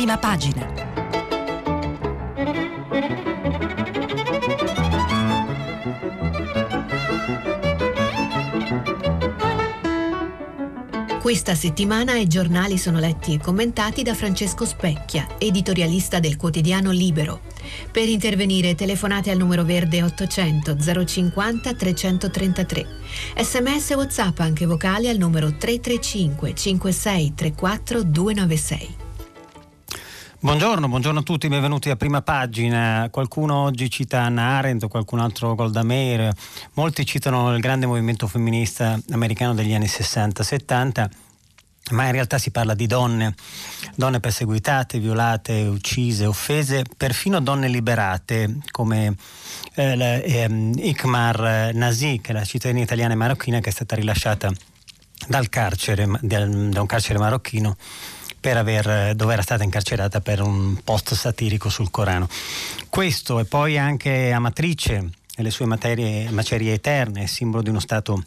prima pagina. Questa settimana i giornali sono letti e commentati da Francesco Specchia, editorialista del quotidiano Libero. Per intervenire telefonate al numero verde 800 050 333. Sms WhatsApp anche vocali al numero 335 56 34 296. Buongiorno, buongiorno a tutti, benvenuti a prima pagina. Qualcuno oggi cita Anna Arendt, qualcun altro Golda Meir, molti citano il grande movimento femminista americano degli anni 60-70 ma in realtà si parla di donne, donne perseguitate, violate, uccise, offese, perfino donne liberate come eh, eh, Ikmar Nazi, che è la cittadina italiana e marocchina che è stata rilasciata dal carcere, da un carcere marocchino per aver, dove era stata incarcerata per un post satirico sul Corano. Questo e poi anche Amatrice e le sue materie, macerie eterne, simbolo di uno Stato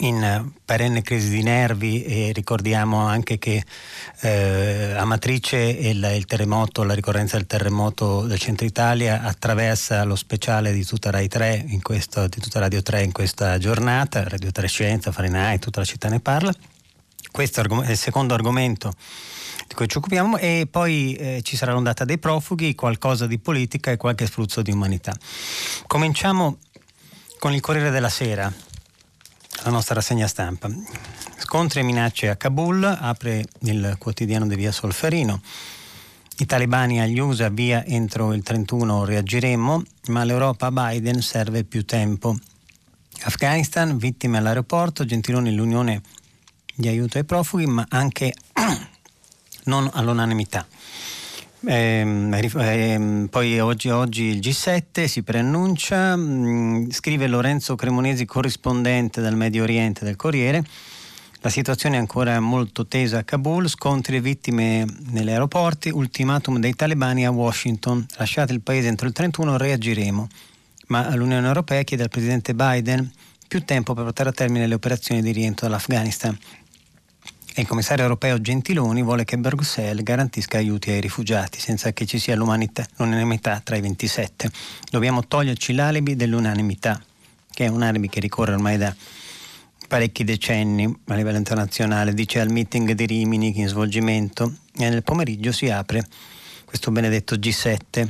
in perenne crisi di nervi e ricordiamo anche che eh, Amatrice il, il terremoto, la ricorrenza del terremoto del centro Italia attraversa lo speciale di tutta Rai 3 in questo, di tutta Radio 3 in questa giornata, Radio 3 Scienza, Fahrenheit, tutta la città ne parla. Questo è il secondo argomento di cui ci occupiamo e poi eh, ci sarà l'ondata dei profughi, qualcosa di politica e qualche spruzzo di umanità. Cominciamo con il Corriere della Sera la nostra rassegna stampa. Scontri e minacce a Kabul, apre il quotidiano di via Solferino. I talebani agli USA via entro il 31 reagiremo, ma l'Europa a Biden serve più tempo. Afghanistan, vittime all'aeroporto, Gentiloni l'Unione di aiuto ai profughi, ma anche non all'unanimità. Eh, eh, poi oggi, oggi, il G7 si preannuncia, mh, mm, scrive Lorenzo Cremonesi, corrispondente dal Medio Oriente del Corriere. La situazione è ancora molto tesa a Kabul, scontri e vittime negli aeroporti, ultimatum dei talebani a Washington. Lasciate il paese entro il 31, reagiremo. Ma l'Unione Europea chiede al presidente Biden più tempo per portare a termine le operazioni di rientro dall'Afghanistan il commissario europeo Gentiloni vuole che Bruxelles garantisca aiuti ai rifugiati senza che ci sia l'unanimità tra i 27. Dobbiamo toglierci l'alibi dell'unanimità, che è un alibi che ricorre ormai da parecchi decenni a livello internazionale, dice al meeting di Rimini in svolgimento e nel pomeriggio si apre questo benedetto G7.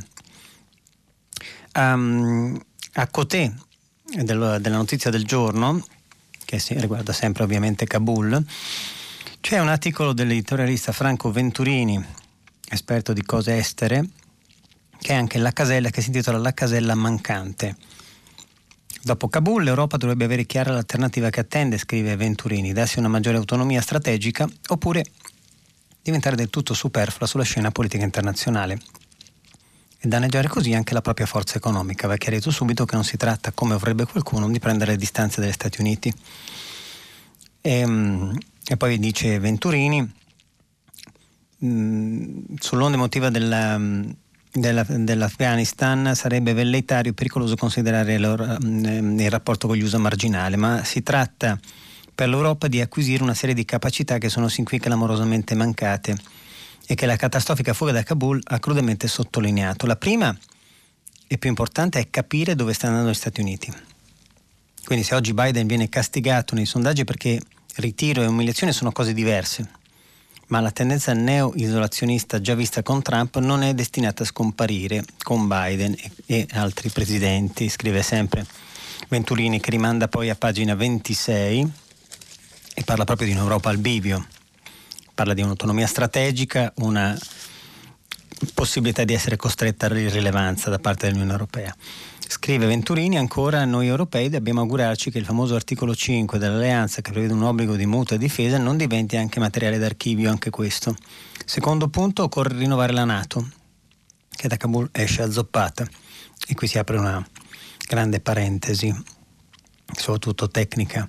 Um, a Cotè della notizia del giorno, che riguarda sempre ovviamente Kabul, c'è un articolo dell'editorialista Franco Venturini, esperto di cose estere, che è anche la casella che si intitola La casella mancante. Dopo Kabul l'Europa dovrebbe avere chiara l'alternativa che attende, scrive Venturini, darsi una maggiore autonomia strategica oppure diventare del tutto superflua sulla scena politica internazionale e danneggiare così anche la propria forza economica. Va chiarito subito che non si tratta, come vorrebbe qualcuno, di prendere le distanze dagli Stati Uniti. E, ehm, e poi dice Venturini, mm, sull'onda emotiva della, della, dell'Afghanistan sarebbe velleitario e pericoloso considerare mm, il rapporto con gli USA marginale, ma si tratta per l'Europa di acquisire una serie di capacità che sono sin qui clamorosamente mancate e che la catastrofica fuga da Kabul ha crudemente sottolineato. La prima e più importante è capire dove stanno andando gli Stati Uniti. Quindi se oggi Biden viene castigato nei sondaggi perché ritiro e umiliazione sono cose diverse, ma la tendenza neo-isolazionista già vista con Trump non è destinata a scomparire con Biden e, altri presidenti, scrive sempre Venturini che rimanda poi a pagina 26 e parla proprio di un'Europa al bivio, parla di un'autonomia strategica, una possibilità di essere costretta all'irrilevanza da parte dell'Unione Europea. Scrive Venturini ancora, noi europei dobbiamo augurarci che il famoso articolo 5 dell'alleanza che prevede un obbligo di mutua difesa non diventi anche materiale d'archivio, anche questo. Secondo punto, occorre rinnovare la Nato, che da Kabul esce azzoppata. E qui si apre una grande parentesi, soprattutto tecnica.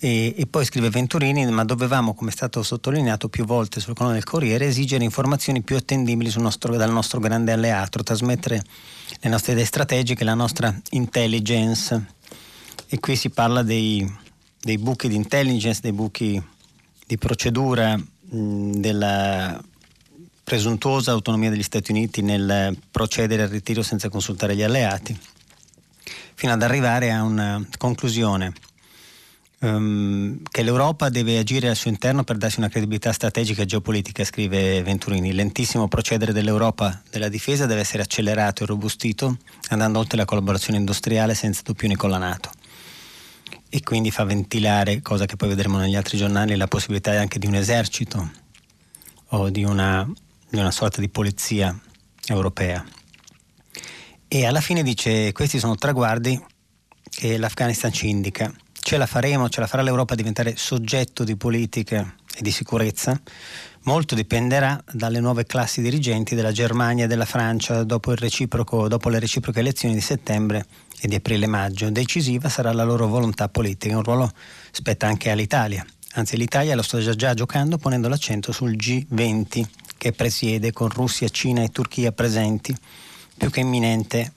E, e, poi scrive Venturini, ma dovevamo, come è stato sottolineato più volte sul canale del Corriere, esigere informazioni più attendibili nostro, dal nostro grande alleato, trasmettere le nostre idee strategiche, la nostra intelligence. E qui si parla dei, dei buchi di intelligence, dei buchi di procedura mh, della presuntuosa autonomia degli Stati Uniti nel procedere al ritiro senza consultare gli alleati, fino ad arrivare a una conclusione um, che l'Europa deve agire al suo interno per darsi una credibilità strategica e geopolitica, scrive Venturini. Il lentissimo procedere dell'Europa della difesa deve essere accelerato e robustito, andando oltre la collaborazione industriale senza doppioni con la Nato. E quindi fa ventilare, cosa che poi vedremo negli altri giornali, la possibilità anche di un esercito o di una, di una sorta di polizia europea. E alla fine dice: Questi sono traguardi che l'Afghanistan ci indica ce la faremo, ce la farà l'Europa a diventare soggetto di politiche e di sicurezza, molto dipenderà dalle nuove classi dirigenti della Germania e della Francia dopo, dopo le reciproche elezioni di settembre e di aprile-maggio. Decisiva sarà la loro volontà politica, un ruolo spetta anche all'Italia. Anzi, l'Italia lo sta già giocando ponendo l'accento sul G20 che presiede con Russia, Cina e Turchia presenti, più che imminente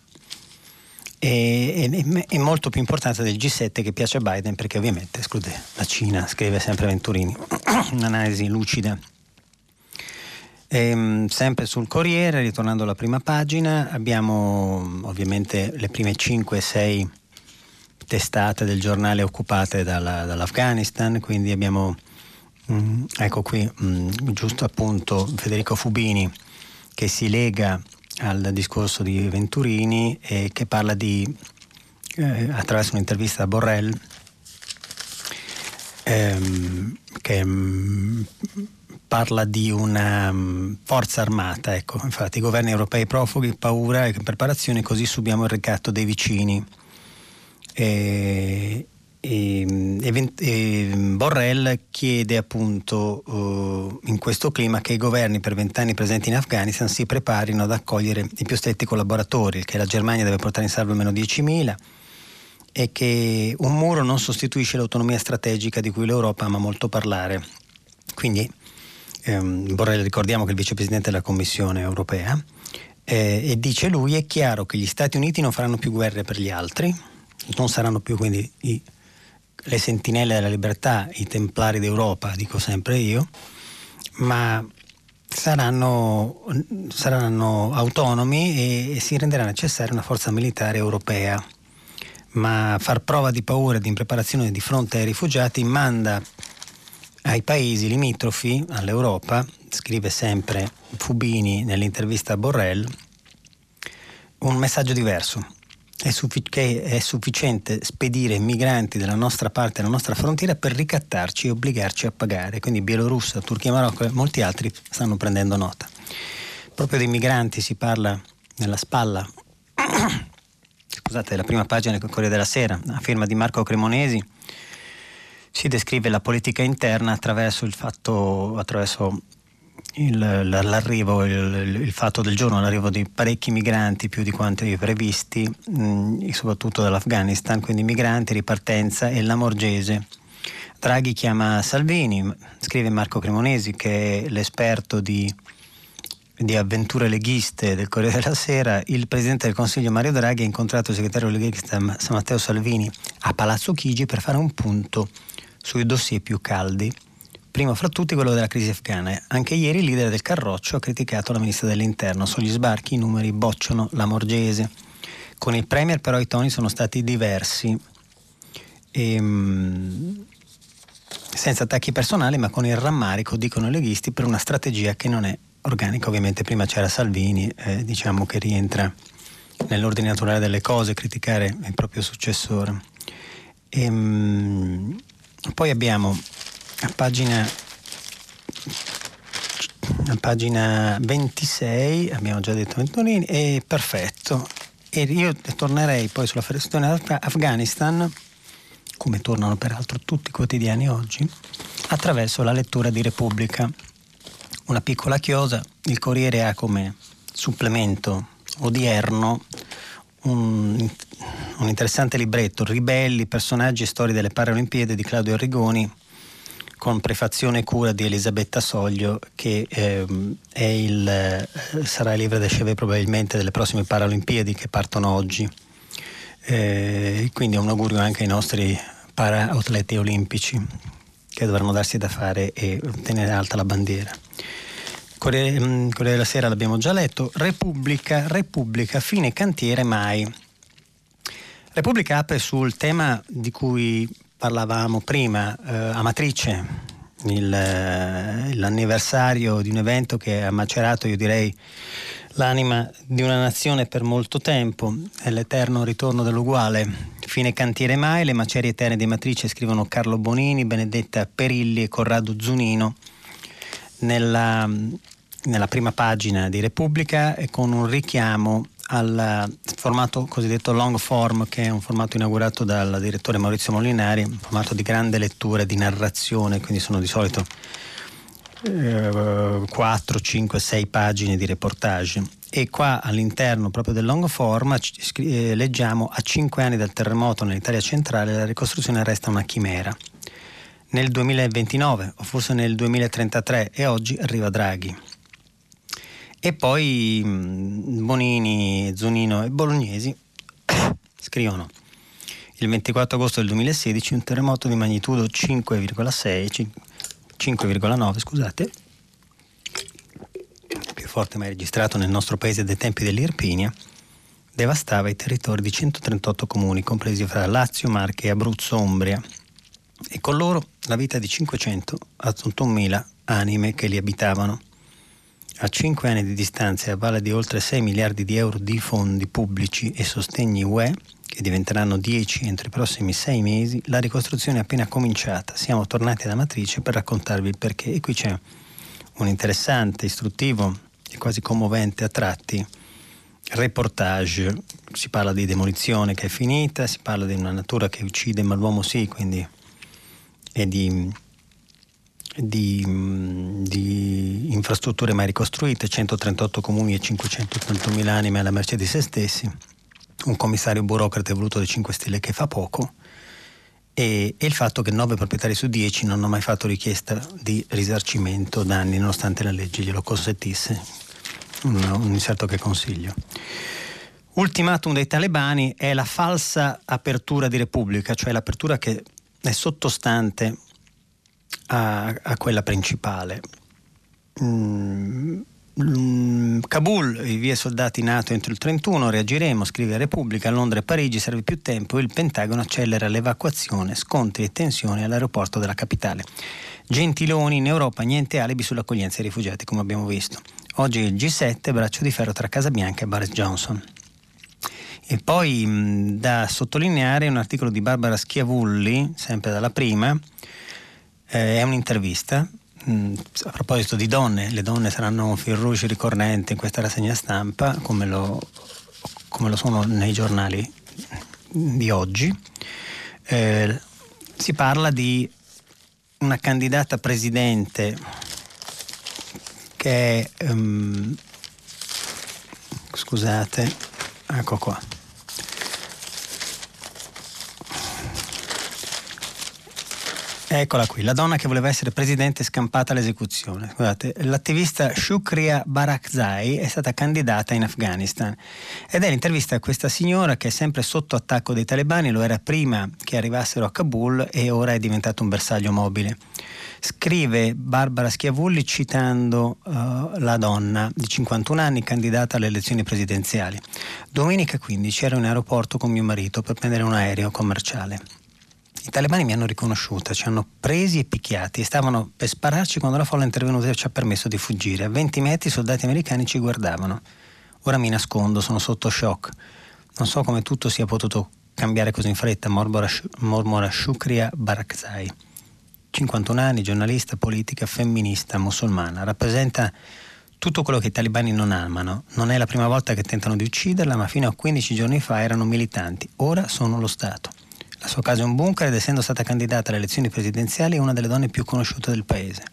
e, e, è molto più importante del G7 che piace a Biden perché ovviamente esclude la Cina, scrive sempre Venturini, un'analisi lucida. E, ehm, sempre sul Corriere, ritornando alla prima pagina, abbiamo ovviamente le prime 5-6 testate del giornale occupate dalla, dall'Afghanistan, quindi abbiamo, mm, ecco qui, mm, giusto appunto Federico Fubini che si lega al discorso di Venturini e che parla di, eh, attraverso un'intervista a Borrell, ehm, che mh, mm, parla di una um, forza armata, ecco, infatti i governi europei profughi, paura e preparazione, così subiamo il ricatto dei vicini. E, e, e, Borrell chiede appunto uh, in questo clima che i governi per vent'anni presenti in Afghanistan si preparino ad accogliere i più stretti collaboratori, che la Germania deve portare in salvo almeno 10.000 e che un muro non sostituisce l'autonomia strategica di cui l'Europa ama molto parlare. Quindi ehm, Borrell ricordiamo che è il vicepresidente della Commissione europea eh, e dice lui è chiaro che gli Stati Uniti non faranno più guerre per gli altri, non saranno più quindi i le sentinelle della libertà, i templari d'Europa, dico sempre io, ma saranno, saranno autonomi e, e, si renderà necessaria una forza militare europea. Ma far prova di paura e di impreparazione di fronte ai rifugiati manda ai paesi limitrofi all'Europa, scrive sempre Fubini nell'intervista a Borrell, un messaggio diverso è, suffic- che è sufficiente spedire migranti dalla nostra parte, dalla nostra frontiera per ricattarci e obbligarci a pagare. Quindi Bielorussia, Turchia, Marocco e molti altri stanno prendendo nota. Proprio dei migranti si parla nella spalla, scusate, la prima pagina del Corriere della Sera, a firma di Marco Cremonesi, si descrive la politica interna attraverso il fatto, attraverso il, l'arrivo, il, il, fatto del giorno, l'arrivo di parecchi migranti, più di quanti previsti, mh, soprattutto dall'Afghanistan, quindi migranti, ripartenza e la Morgese. Draghi chiama Salvini, scrive Marco Cremonesi che è l'esperto di, di avventure leghiste del Corriere della Sera, il Presidente del Consiglio Mario Draghi ha incontrato il segretario leghista Matteo Salvini a Palazzo Chigi per fare un punto sui dossier più caldi primo fra tutti quello della crisi afghana. Anche ieri il leader del Carroccio ha criticato la ministra dell'Interno. Sugli sbarchi i numeri bocciano la Morgese. Con il Premier però i toni sono stati diversi. Ehm, senza attacchi personali, ma con il rammarico, dicono i leghisti, per una strategia che non è organica. Ovviamente prima c'era Salvini, eh, diciamo che rientra nell'ordine naturale delle cose, criticare il proprio successore. Ehm, poi abbiamo a pagina, a pagina 26, abbiamo già detto Venturini, è perfetto. E io tornerei poi sulla questione Afghanistan, come tornano peraltro tutti i quotidiani oggi, attraverso la lettura di Repubblica. Una piccola chiosa, il Corriere ha come supplemento odierno un, un interessante libretto, Ribelli, personaggi e storie delle Paralimpiadi di Claudio Arrigoni, con prefazione e cura di Elisabetta Soglio che ehm, il, eh, sarà il livre de chevet probabilmente delle prossime Paralimpiadi che partono oggi. Eh, quindi un augurio anche ai nostri para-atleti olimpici che dovranno darsi da fare e tenere alta la bandiera. Corriere, mm, Corriere della Sera l'abbiamo già letto, Repubblica, Repubblica, fine cantiere mai. Repubblica apre sul tema di cui parlavamo prima, eh, Amatrice, il, eh, l'anniversario di un evento che ha macerato, io direi, l'anima di una nazione per molto tempo, è l'eterno ritorno dell'uguale. Fine cantiere mai, le macerie eterne di Matrice scrivono Carlo Bonini, Benedetta Perilli e Corrado Zunino nella, nella prima pagina di Repubblica e con un richiamo al formato cosiddetto long form, che è un formato inaugurato dal direttore Maurizio Molinari, un formato di grande lettura, di narrazione, quindi sono di solito eh, 4, 5, 6 pagine di reportage. E qua all'interno proprio del long form eh, leggiamo a 5 anni dal terremoto nell'Italia centrale la ricostruzione resta una chimera nel 2029 o forse nel 2033 e oggi arriva Draghi. E poi mm, Bonini, Zunino e Bolognesi scrivono il 24 agosto del 2016 un terremoto di magnitudo 5,6 5,9 scusate più forte mai registrato nel nostro paese dai tempi dell'Irpinia devastava i territori di 138 comuni compresi fra Lazio, Marche, Abruzzo, Umbria e con loro la vita di 500 a 81.000 anime che li abitavano. A 5 anni di distanza e a valle di oltre 6 miliardi di euro di fondi pubblici e sostegni UE, che diventeranno 10 entro i prossimi 6 mesi, la ricostruzione è appena cominciata. Siamo tornati alla matrice per raccontarvi il perché. E qui c'è un interessante, istruttivo e quasi commovente a tratti reportage. Si parla di demolizione che è finita, si parla di una natura che uccide, ma l'uomo sì, quindi e di, di, di, infrastrutture mai ricostruite, 138 comuni e 580.000 anime alla merce di se stessi, un commissario burocrate voluto dai 5 Stelle che fa poco e, e, il fatto che 9 proprietari su 10 non hanno mai fatto richiesta di risarcimento danni nonostante la legge glielo consentisse, un, un inserto che consiglio. Ultimatum dei talebani è la falsa apertura di Repubblica, cioè l'apertura che è sottostante a, a quella principale. Mm, mm, Kabul, i via soldati NATO entro il 31, reagiremo, scrive Repubblica, Londra e Parigi serve più tempo, il Pentagono accelera l'evacuazione, scontri e tensioni all'aeroporto della capitale. Gentiloni, in Europa niente alibi sull'accoglienza ai rifugiati, come abbiamo visto. Oggi il G7, braccio di ferro tra Casabianca e Boris Johnson. E poi mh, da sottolineare un articolo di Barbara Schiavulli, sempre dalla prima, eh, è un'intervista. Mh, a proposito di donne, le donne saranno un fil rouge ricorrente in questa rassegna stampa, come lo, come lo sono nei giornali di oggi. Eh, si parla di una candidata presidente che è, um, scusate, ecco qua. Eccola qui, la donna che voleva essere presidente scampata all'esecuzione. Scusate, l'attivista Shukriya Barakzai è stata candidata in Afghanistan ed è l'intervista a questa signora che è sempre sotto attacco dei talebani, lo era prima che arrivassero a Kabul e ora è diventato un bersaglio mobile. Scrive Barbara Schiavulli citando uh, la donna di 51 anni candidata alle elezioni presidenziali. Domenica 15 ero in aeroporto con mio marito per prendere un aereo commerciale. I talebani mi hanno riconosciuta, ci hanno presi e picchiati e stavano per spararci quando la folla è intervenuta e ci ha permesso di fuggire. A 20 metri i soldati americani ci guardavano. Ora mi nascondo, sono sotto shock. Non so come tutto sia potuto cambiare così in fretta, mormora Shukriya Barakzai. 51 anni, giornalista, politica, femminista, musulmana. Rappresenta tutto quello che i talebani non amano. Non è la prima volta che tentano di ucciderla, ma fino a 15 giorni fa erano militanti. Ora sono lo Stato. La sua casa è un bunker ed essendo stata candidata alle elezioni presidenziali è una delle donne più conosciute del paese.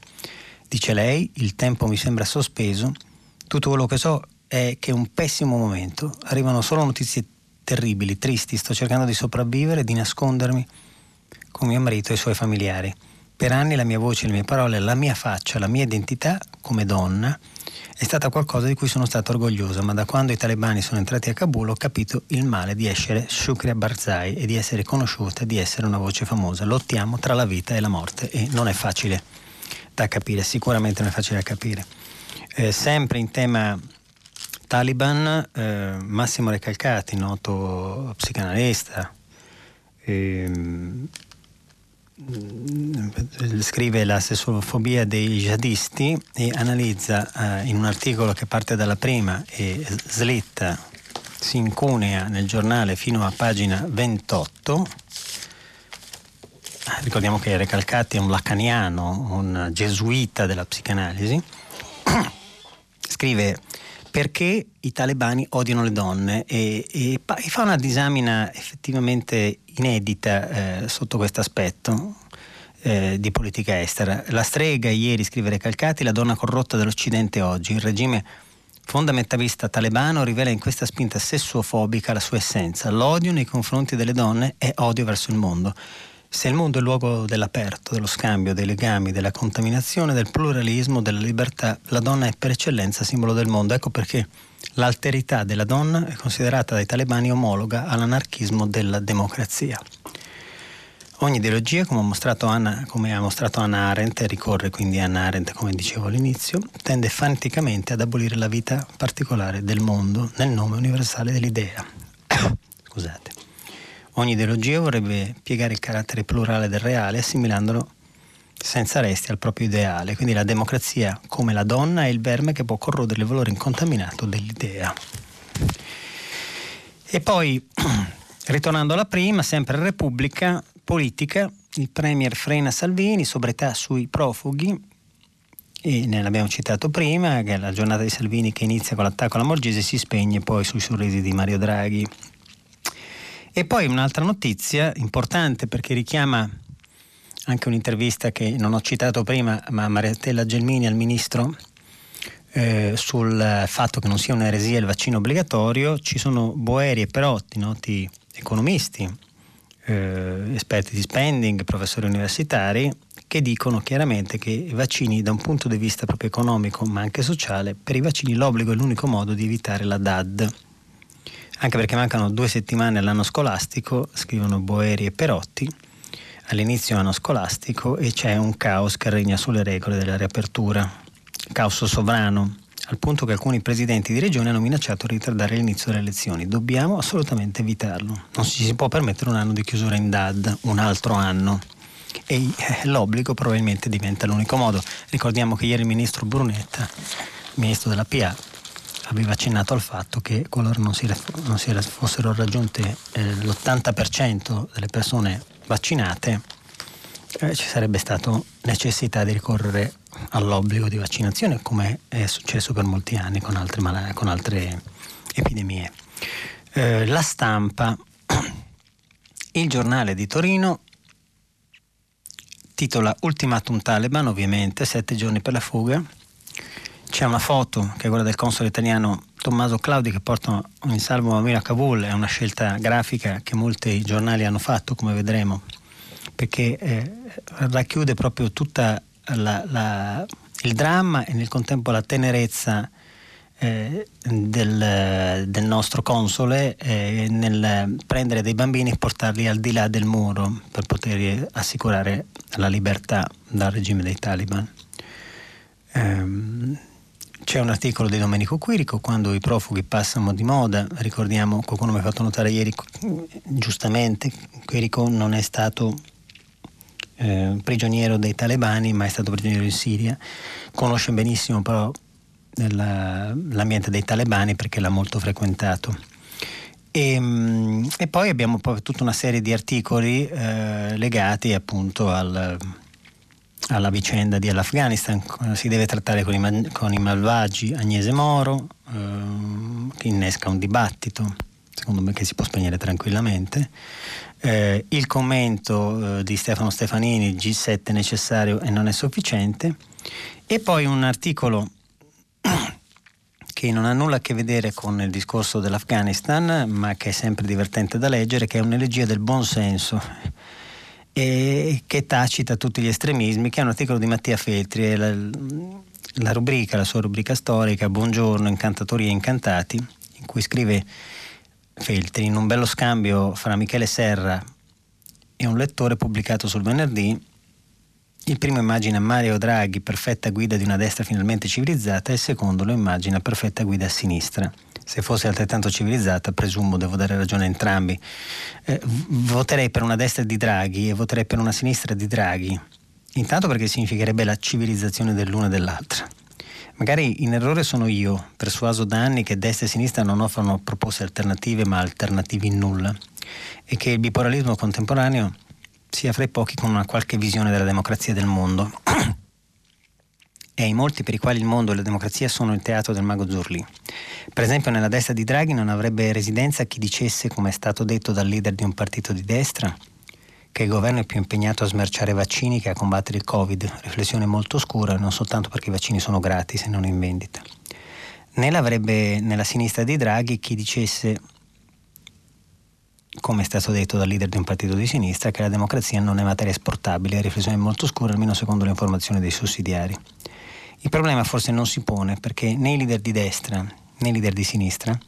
Dice lei, il tempo mi sembra sospeso, tutto quello che so è che è un pessimo momento, arrivano solo notizie terribili, tristi, sto cercando di sopravvivere, di nascondermi con mio marito e i suoi familiari. Per anni la mia voce, le mie parole, la mia faccia, la mia identità come donna è stata qualcosa di cui sono stata orgogliosa, ma da quando i talebani sono entrati a Kabul ho capito il male di essere Shukriya Barzai e di essere conosciuta, di essere una voce famosa. Lottiamo tra la vita e la morte e non è facile da capire, sicuramente non è facile da capire. Eh, sempre in tema Taliban, eh, Massimo Recalcati, noto psicanalista, ehm, scrive la sessuofobia dei jihadisti e analizza eh, in un articolo che parte dalla prima e slitta, si incunea nel giornale fino a pagina 28. Ricordiamo che Recalcati è un lacaniano, un gesuita della psicanalisi. Scrive perché i talebani odiano le donne e, e, e fa una disamina effettivamente inedita eh, sotto questo aspetto. Eh, di politica estera. La strega ieri, scrive Recalcati, la donna corrotta dell'Occidente oggi. Il regime fondamentalista talebano rivela in questa spinta sessuofobica la sua essenza. L'odio nei confronti delle donne è odio verso il mondo. Se il mondo è il luogo dell'aperto, dello scambio, dei legami, della contaminazione, del pluralismo, della libertà, la donna è per eccellenza simbolo del mondo. Ecco perché l'alterità della donna è considerata dai talebani omologa all'anarchismo della democrazia. Ogni ideologia, come ha mostrato Anna, mostrato Anna Arendt, e ricorre quindi a Anna Arendt, come dicevo all'inizio, tende fanaticamente ad abolire la vita particolare del mondo nel nome universale dell'idea. Scusate. Ogni ideologia vorrebbe piegare il carattere plurale del reale assimilandolo senza resti al proprio ideale. Quindi la democrazia, come la donna, è il verme che può corrodere il valore incontaminato dell'idea. E poi, ritornando alla prima, sempre Repubblica politica, il Premier frena Salvini, sobrietà sui profughi, e ne abbiamo citato prima, che la giornata di Salvini che inizia con l'attacco alla Morgese si spegne poi sui sorrisi di Mario Draghi. E poi un'altra notizia importante perché richiama anche un'intervista che non ho citato prima, ma Mariatella Gelmini al ministro eh, sul fatto che non sia un'eresia il vaccino obbligatorio. Ci sono Boeri e Perotti, noti economisti, eh, esperti di spending, professori universitari, che dicono chiaramente che i vaccini da un punto di vista proprio economico ma anche sociale, per i vaccini l'obbligo è l'unico modo di evitare la DAD anche perché mancano due settimane all'anno scolastico, scrivono Boeri e Perotti, all'inizio anno scolastico e c'è un caos che regna sulle regole della riapertura, caos sovrano, al punto che alcuni presidenti di regione hanno minacciato di ritardare l'inizio delle elezioni. Dobbiamo assolutamente evitarlo. Non ci si può permettere un anno di chiusura in DAD, un altro anno. E eh, l'obbligo probabilmente diventa l'unico modo. Ricordiamo che ieri il ministro Brunetta, ministro della PA, aveva accennato al fatto che qualora non si, non si fossero raggiunte eh, l'80% delle persone vaccinate, eh, ci sarebbe stata necessità di ricorrere all'obbligo di vaccinazione, come è successo per molti anni con altre, mal- con altre epidemie. Eh, la stampa, il giornale di Torino titola Ultimatum Taliban, ovviamente, sette giorni per la fuga c'è una foto che è quella del console italiano Tommaso Claudi che porta in salvo Amir a Kabul, è una scelta grafica che molti giornali hanno fatto, come vedremo, perché eh, racchiude proprio tutto il dramma e nel contempo la tenerezza eh, del, del, nostro console eh, nel prendere dei bambini e portarli al di là del muro per poter assicurare la libertà dal regime dei Taliban. Um, c'è un articolo di Domenico Quirico, quando i profughi passano di moda, ricordiamo, qualcuno mi ha fatto notare ieri, giustamente, Quirico non è stato eh, prigioniero dei talebani, ma è stato prigioniero in Siria, conosce benissimo però la, l'ambiente dei talebani perché l'ha molto frequentato. E, mm, e poi abbiamo poi tutta una serie di articoli eh, legati appunto al alla vicenda di Afghanistan, si deve trattare con i, con i malvagi Agnese Moro, eh, che innesca un dibattito, secondo me che si può spegnere tranquillamente. Eh, il commento eh, di Stefano Stefanini, G7 è necessario e non è sufficiente, e poi un articolo che non ha nulla a che vedere con il discorso dell'Afghanistan, ma che è sempre divertente da leggere, che è un'elegia del buon senso e che tacita tutti gli estremismi, che è un articolo di Mattia Feltri, la, la rubrica, la sua rubrica storica, Buongiorno, incantatori e incantati, in cui scrive Feltri in un bello scambio fra Michele Serra e un lettore pubblicato sul venerdì, Il primo immagina Mario Draghi, perfetta guida di una destra finalmente civilizzata, e il secondo lo immagina perfetta guida a sinistra. Se fosse altrettanto civilizzata, presumo devo dare ragione a entrambi. Eh, voterei per una destra di Draghi e voterei per una sinistra di Draghi. Intanto perché significherebbe la civilizzazione dell'una e dell'altra. Magari in errore sono io, persuaso da anni che destra e sinistra non offrono proposte alternative ma alternative in nulla e che il bipolarismo contemporaneo sia fra i pochi con una qualche visione della democrazia del mondo. e ai molti per i quali il mondo e la democrazia sono il teatro del mago Zurli. Per esempio nella destra di Draghi non avrebbe residenza chi dicesse, come è stato detto dal leader di un partito di destra, che il governo è più impegnato a smerciare vaccini che a combattere il Covid, riflessione molto oscura, non soltanto perché i vaccini sono gratis e non in vendita. Né l'avrebbe nella sinistra di Draghi chi dicesse come è stato detto dal leader di un partito di sinistra, che la democrazia non è materia esportabile, riflessione molto scura, almeno secondo le informazioni dei sussidiari. Il problema forse non si pone perché né i leader di destra né i leader di sinistra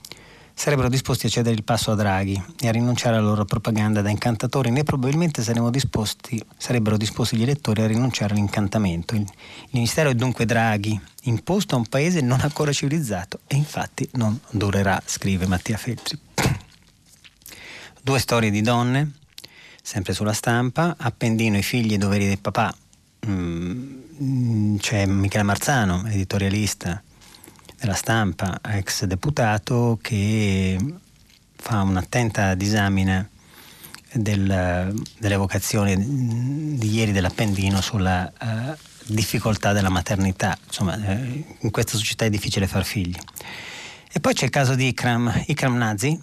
sarebbero disposti a cedere il passo a Draghi e a rinunciare alla loro propaganda da incantatori, né probabilmente disposti, sarebbero disposti gli elettori a rinunciare all'incantamento. Il, il Ministero è dunque Draghi, imposto a un paese non ancora civilizzato e infatti non durerà, scrive Mattia Feltri. Due storie di donne, sempre sulla stampa, Appendino, i figli e i doveri del papà. Mm, c'è Michele Marzano, editorialista della stampa, ex deputato, che fa un'attenta disamina del, delle vocazioni di ieri dell'Appendino sulla uh, difficoltà della maternità. Insomma, eh, in questa società è difficile far figli. E poi c'è il caso di Ikram, Ikram Nazi,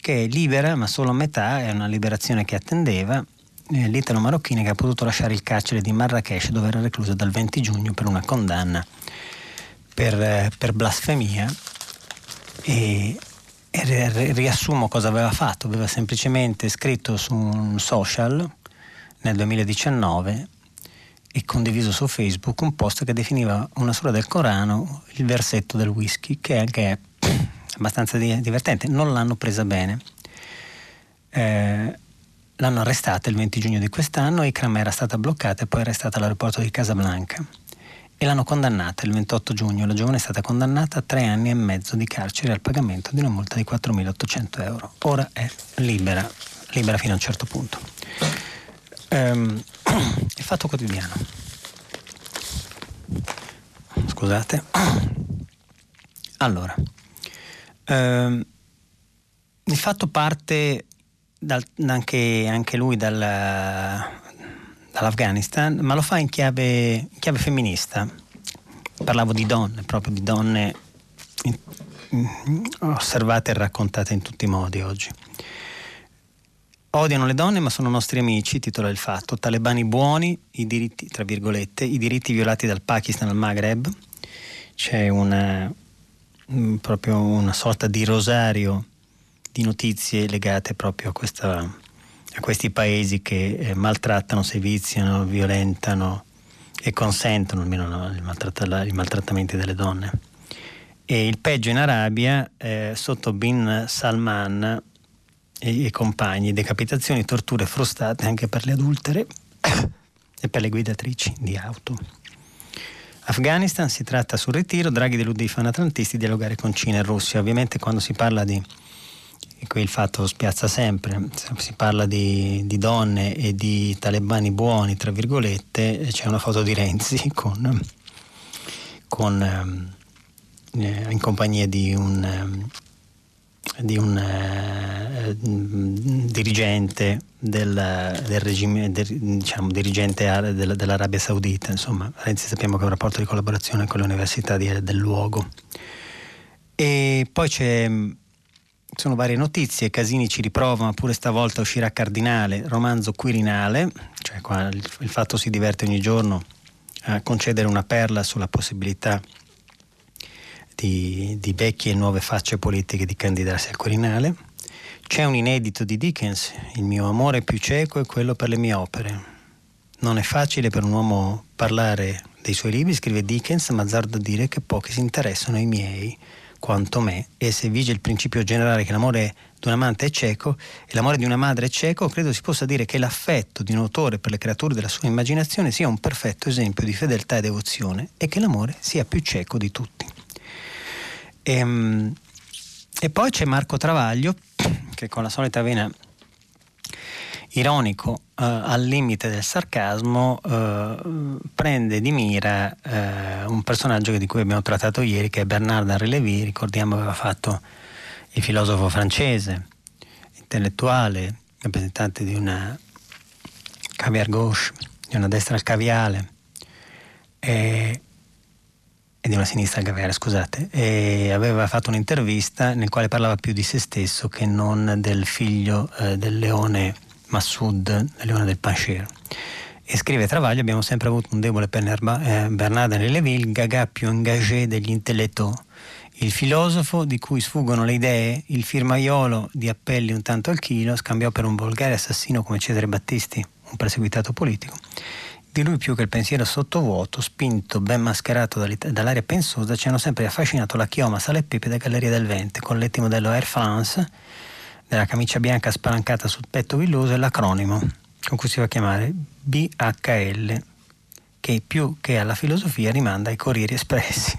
che è libera ma solo a metà, è una liberazione che attendeva, l'italo marocchino che ha potuto lasciare il carcere di Marrakesh dove era recluso dal 20 giugno per una condanna per, per blasfemia. E, e riassumo cosa aveva fatto, aveva semplicemente scritto su un social nel 2019 e condiviso su Facebook un post che definiva una sura del Corano il versetto del whisky che anche è abbastanza divertente, non l'hanno presa bene. Eh, l'hanno arrestata il 20 giugno di quest'anno, Ikram era stata bloccata e poi arrestata all'aeroporto di Casablanca e l'hanno condannata il 28 giugno. La giovane è stata condannata a tre anni e mezzo di carcere al pagamento di una multa di 4.800 euro. Ora è libera, libera fino a un certo punto. Um, il fatto quotidiano. Scusate. Allora, Uh, il fatto parte dal, anche, anche, lui dal, dall'Afghanistan, ma lo fa in chiave, in chiave, femminista. Parlavo di donne, proprio di donne osservate e raccontate in tutti i modi oggi. Odiano le donne ma sono nostri amici, titola il fatto. Talebani buoni, i diritti, tra virgolette, i diritti violati dal Pakistan al Maghreb. C'è una, proprio una sorta di rosario di notizie legate proprio a, questa, a questi paesi che eh, maltrattano, seviziano, violentano e consentono almeno no, il, il maltrattamento delle donne. E il peggio in Arabia, eh, sotto Bin Salman e, e compagni, decapitazioni, torture frustate anche per le adultere e per le guidatrici di auto. Afghanistan si tratta sul ritiro, Draghi delude i fanatrantisti di dialogare con Cina e Russia. Ovviamente quando si parla di, e qui il fatto spiazza sempre, si parla di, di, donne e di talebani buoni, tra virgolette, c'è una foto di Renzi con, con, eh, in compagnia di un... Eh, di un eh, dirigente del, del regime, del, diciamo, dirigente del, dell'Arabia Saudita, insomma, Renzi sappiamo che ha un rapporto di collaborazione con le università di, del luogo. E poi c'è, sono varie notizie, Casini ci riprova, ma pure stavolta uscirà Cardinale, romanzo Quirinale, cioè qua il, il fatto si diverte ogni giorno a concedere una perla sulla possibilità di, di vecchie e nuove facce politiche di candidarsi al Quirinale. C'è un inedito di Dickens, il mio amore più cieco è quello per le mie opere. Non è facile per un uomo parlare dei suoi libri, scrive Dickens, ma azzardo dire che pochi si interessano ai miei. Quanto me e se vige il principio generale che l'amore di un amante è cieco e l'amore di una madre è cieco, credo si possa dire che l'affetto di un autore per le creature della sua immaginazione sia un perfetto esempio di fedeltà e devozione e che l'amore sia più cieco di tutti. E, ehm, e poi c'è Marco Travaglio che con la solita vena ironico eh, al limite del sarcasmo eh, prende di mira eh, un personaggio di cui abbiamo trattato ieri che è Bernard Henri Lévy, ricordiamo aveva fatto il filosofo francese, intellettuale, rappresentante di una caviar gauche, di una destra al caviale e, e di una sinistra al caviale, scusate, e aveva fatto un'intervista nel quale parlava più di se stesso che non del figlio eh, del leone Massoud, leone del Pancher. E scrive Travaglio, abbiamo sempre avuto un debole per eh, Bernard-Henri Lévy, il gaga più engagé degli intellettuali il filosofo di cui sfuggono le idee, il firmaiolo di appelli un tanto al chilo, scambiò per un volgare assassino come Cesare Battisti, un perseguitato politico. Di lui più che il pensiero sottovuoto, spinto, ben mascherato dall'aria pensosa, ci hanno sempre affascinato la chioma sale e pepe da Galleria del Vente, con l'etti modello Air France, della camicia bianca spalancata sul petto villoso e l'acronimo, con cui si va a chiamare BHL, che più che alla filosofia rimanda ai Corrieri Espressi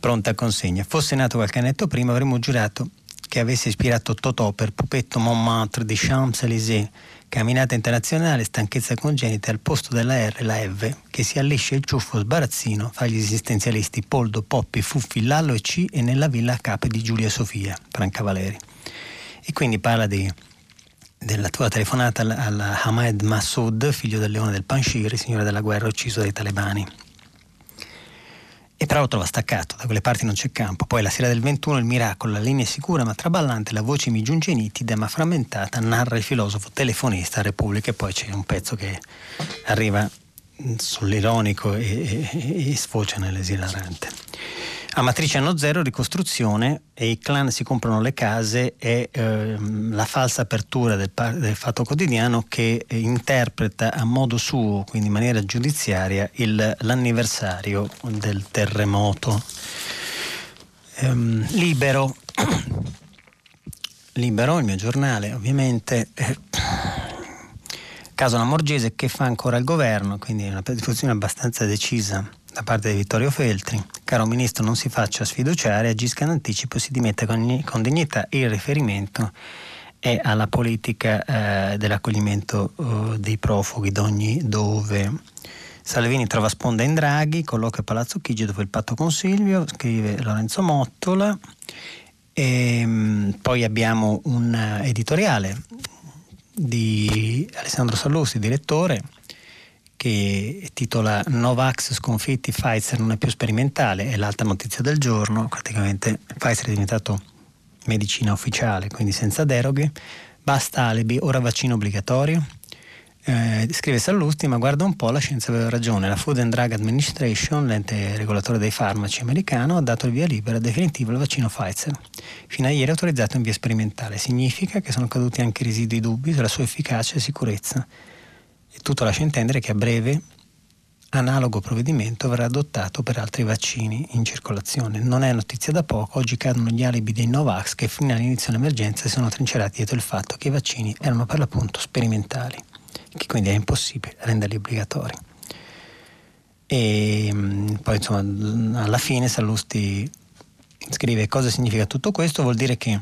pronta consegna. Fosse nato qualche annetto prima avremmo giurato che avesse ispirato Totò per Pupetto Montmartre di Champs-Élysées, camminata internazionale, stanchezza congenita al posto della R la F, che si allisce il ciuffo sbarazzino fra gli esistenzialisti Poldo, Poppi, Fuffi, Lallo e C e nella villa a capo di Giulia Sofia, Franca Valeri. E quindi parla di, della tua telefonata al Hamed Massoud, figlio del leone del Panshir, signore della guerra ucciso dai talebani e però lo trova staccato, da quelle parti non c'è campo. Poi la sera del 21 il miracolo, la linea è sicura ma traballante, la voce mi giunge nitida ma frammentata, narra il filosofo telefonista a Repubblica e poi c'è un pezzo che arriva sull'ironico e, e, e sfocia nell'esilarante. A matrice anno zero, ricostruzione e i clan si comprano le case è ehm, la falsa apertura del, del, Fatto Quotidiano che interpreta a modo suo, quindi in maniera giudiziaria, il, l'anniversario del terremoto. Ehm, libero, libero, il mio giornale ovviamente. Eh, caso Lamorgese che fa ancora il governo, quindi è una posizione abbastanza decisa da parte di Vittorio Feltri. Caro Ministro, non si faccia sfiduciare, agisca in anticipo, si dimetta con, con dignità. Il riferimento è alla politica eh, dell'accoglimento eh, dei profughi d'ogni dove. Salvini trova sponda in Draghi, colloquia a Palazzo Chigi dopo il patto con Silvio, scrive Lorenzo Mottola. E, ehm, poi abbiamo un editoriale di Alessandro Sallusti, direttore, che titola Novax sconfitti, Pfizer non è più sperimentale, è l'altra notizia del giorno, praticamente Pfizer è diventato medicina ufficiale, quindi senza deroghe, basta alibi, ora vaccino obbligatorio. Eh, scrive Sallusti, ma guarda un po', la scienza aveva ragione. La Food and Drug Administration, l'ente regolatore dei farmaci americano, ha dato il via libera definitivo al vaccino Pfizer. Fino a ieri autorizzato in via sperimentale. Significa che sono caduti anche residui dubbi sulla sua efficacia e sicurezza e tutto lascia intendere che a breve analogo provvedimento verrà adottato per altri vaccini in circolazione. Non è notizia da poco, oggi cadono gli alibi dei Novax che fino all'inizio dell'emergenza si sono trincerati dietro il fatto che i vaccini erano per l'appunto sperimentali, che quindi è impossibile renderli obbligatori. E mm, poi insomma alla fine Sallusti scrive cosa significa tutto questo, vuol dire che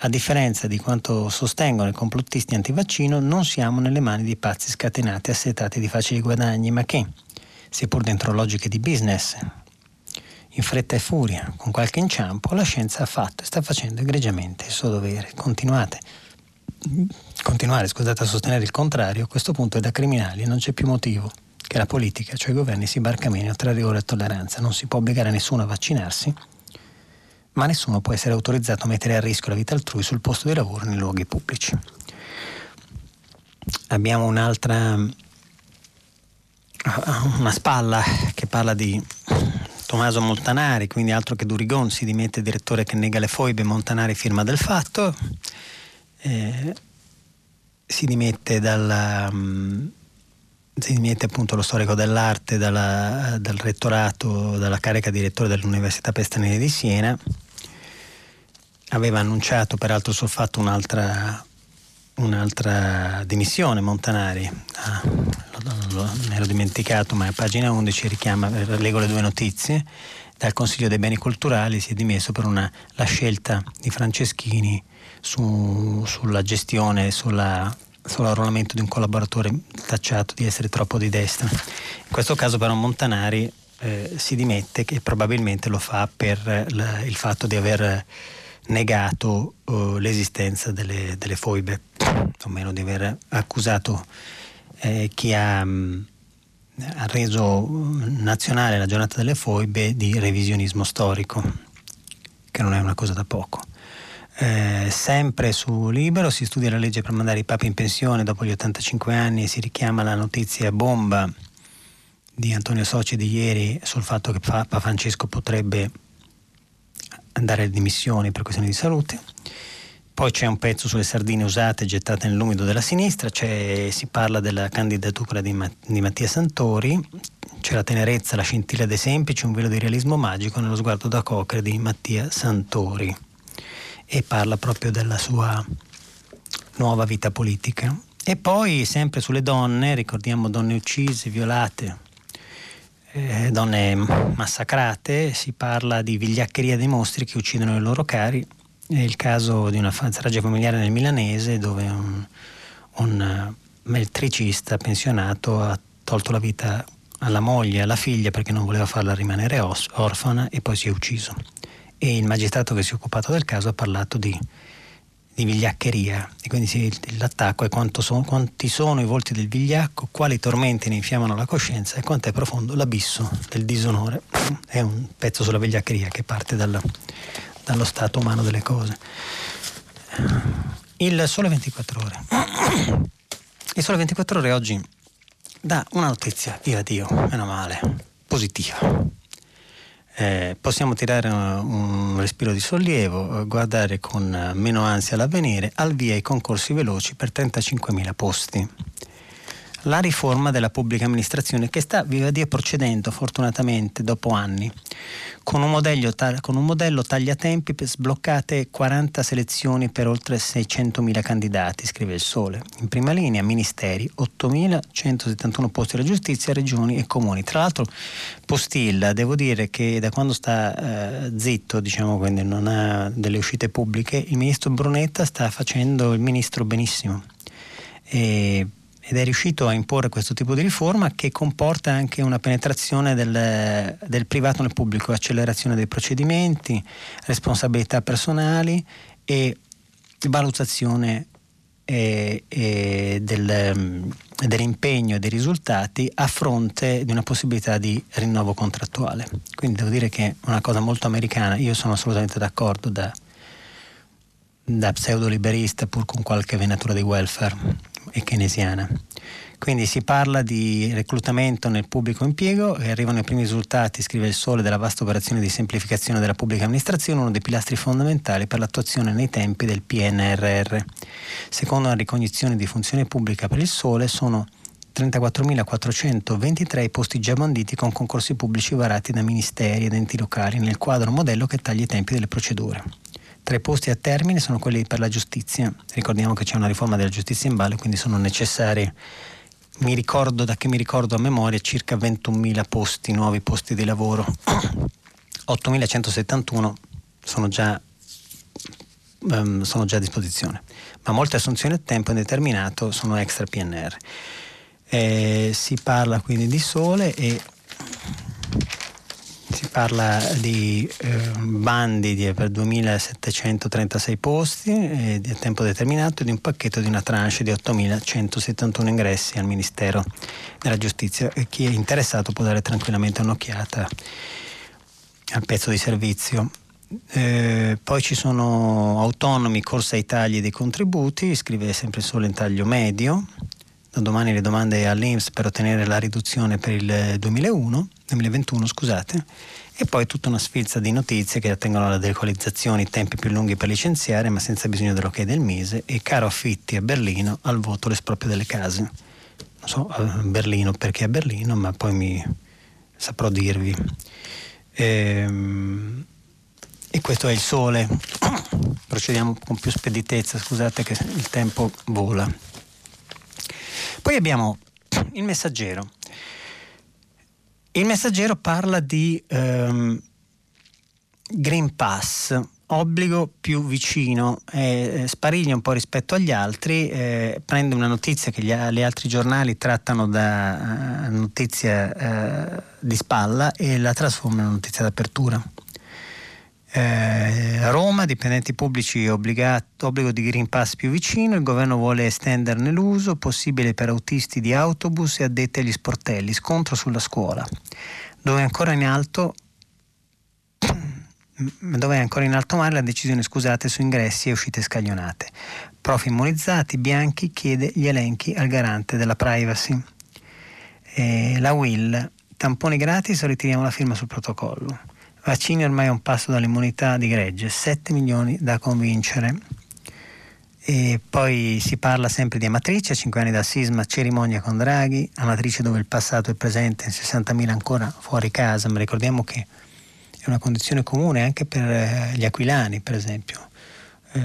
a differenza di quanto sostengono i complottisti antivaccino, non siamo nelle mani di pazzi scatenati, assetati di facili guadagni, ma che, seppur dentro logiche di business, in fretta e furia, con qualche inciampo, la scienza ha fatto e sta facendo egregiamente il suo dovere. Continuate. Continuare, scusate, a sostenere il contrario, a questo punto è da criminali e non c'è più motivo che la politica, cioè i governi, si barcamino tra rigore e tolleranza. Non si può obbligare nessuno a vaccinarsi ma nessuno può essere autorizzato a mettere a rischio la vita altrui sul posto di lavoro nei luoghi pubblici. Abbiamo un'altra una spalla che parla di Tommaso Montanari, quindi altro che Durigon, si dimette direttore che nega le foibe, Montanari firma del fatto, eh, si dimette dalla, um, si dimette appunto lo storico dell'arte dalla, dal rettorato, dalla carica direttore dell'Università Pestanini di Siena aveva annunciato peraltro sul fatto un'altra, un'altra dimissione Montanari. Ah, mi ero dimenticato, ma a pagina 11 richiama, leggo le due notizie. Dal Consiglio dei Beni Culturali si è dimesso per una, la scelta di Franceschini su, sulla gestione, sulla, sull'arruolamento di un collaboratore tacciato di essere troppo di destra. In questo caso però Montanari eh, si dimette e probabilmente lo fa per la, il fatto di aver negato uh, l'esistenza delle, delle, foibe, o meno di aver accusato eh, chi ha, mh, ha, reso nazionale la giornata delle foibe di revisionismo storico, che non è una cosa da poco. Eh, sempre su Libero si studia la legge per mandare i papi in pensione dopo gli 85 anni e si richiama la notizia bomba di Antonio Soci di ieri sul fatto che Papa Francesco potrebbe andare alle dimissioni per questioni di salute. Poi c'è un pezzo sulle sardine usate gettate nell'umido della sinistra, si parla della candidatura di, di Mattia Santori, c'è la tenerezza, la scintilla dei semplici, un velo di realismo magico nello sguardo da cocre di Mattia Santori e parla proprio della sua nuova vita politica. E poi sempre sulle donne, ricordiamo donne uccise, violate, eh, donne massacrate, si parla di vigliaccheria dei mostri che uccidono i loro cari. È il caso di una strage familiare nel milanese dove un, un eh, meltricista pensionato ha tolto la vita alla moglie alla figlia perché non voleva farla rimanere orfana e poi si è ucciso. E il magistrato che si è occupato del caso ha parlato di di vigliaccheria e quindi sì, l'attacco è sono, quanti sono i volti del vigliacco, quali tormenti ne infiammano la coscienza e quanto è profondo l'abisso del disonore. È un pezzo sulla vigliaccheria che parte dal, dallo stato umano delle cose. Il Sole 24 Ore. Il Sole 24 Ore oggi dà una notizia, viva Dio, meno male, positiva eh, possiamo tirare un, un, respiro di sollievo, eh, guardare con meno ansia l'avvenire, al via i concorsi veloci per 35.000 posti la riforma della pubblica amministrazione che sta, viva Dio, procedendo fortunatamente dopo anni, con un modello, con un modello tagliatempi sbloccate 40 selezioni per oltre 600.000 candidati, scrive il Sole. In prima linea ministeri, 8.171 posti della giustizia, regioni e comuni. Tra l'altro Postilla, devo dire che da quando sta eh, zitto, diciamo, quindi non ha delle uscite pubbliche, il ministro Brunetta sta facendo il ministro benissimo. E ed è riuscito a imporre questo tipo di riforma che comporta anche una penetrazione del, del privato nel pubblico, accelerazione dei procedimenti, responsabilità personali e valutazione e, e del, dell'impegno e dei risultati a fronte di una possibilità di rinnovo contrattuale. Quindi devo dire che è una cosa molto americana, io sono assolutamente d'accordo da, da pseudo-liberista pur con qualche venatura di welfare e keynesiana. Quindi si parla di reclutamento nel pubblico impiego e arrivano i primi risultati, scrive il Sole, della vasta operazione di semplificazione della pubblica amministrazione, uno dei pilastri fondamentali per l'attuazione nei tempi del PNRR. Secondo una ricognizione di funzione pubblica per il Sole sono 34.423 i posti già banditi con concorsi pubblici varati da ministeri ed enti locali nel quadro modello che taglia i tempi delle procedure. Tra i posti a termine sono quelli per la giustizia. Ricordiamo che c'è una riforma della giustizia in ballo, quindi sono necessari, mi ricordo da che mi ricordo a memoria, circa 21.000 posti, nuovi posti di lavoro. 8.171 sono già, um, sono già a disposizione, ma molte assunzioni a tempo indeterminato sono extra PNR. Eh, si parla quindi di sole e si parla di eh, bandi di, per 2736 posti eh, a tempo determinato e di un pacchetto di una tranche di 8171 ingressi al Ministero della Giustizia. E chi è interessato può dare tranquillamente un'occhiata al pezzo di servizio. Eh, poi ci sono autonomi, corsa ai tagli dei contributi, scrive sempre solo in taglio medio. Da domani le domande all'Inps per ottenere la riduzione per il 2001 2021 scusate, e poi tutta una sfilza di notizie che attengono alla dequalizzazione, i tempi più lunghi per licenziare ma senza bisogno dell'ok del Mise e caro affitti a Berlino al voto l'esproprio delle case. Non so a Berlino perché a Berlino, ma poi mi saprò dirvi. Ehm, e questo è il sole. procediamo con più speditezza, scusate che il tempo vola. Poi abbiamo il messaggero. Il messaggero parla di ehm, Green Pass, obbligo più vicino, eh, spariglia un po' rispetto agli altri, eh, prende una notizia che gli, gli altri giornali trattano da uh, notizia uh, di spalla e la trasforma in una notizia d'apertura. Eh, Roma, dipendenti pubblici obbligato, obbligo di Green Pass più vicino, il governo vuole estenderne l'uso, possibile per autisti di autobus e addetti agli sportelli, scontro sulla scuola, dove ancora in alto dove è ancora in alto mare la decisione scusate su ingressi e uscite scaglionate. Profi immunizzati, Bianchi chiede gli elenchi al garante della privacy. E la Will, tamponi gratis o ritiriamo la firma sul protocollo? Vaccini ormai a un passo dall'immunità di gregge, 7 milioni da convincere. E poi si parla sempre di Amatrice, 5 anni dal sisma, cerimonia con Draghi, Amatrice dove il passato è presente, 60.000 ancora fuori casa, ma ricordiamo che è una condizione comune anche per eh, gli aquilani, per esempio, eh,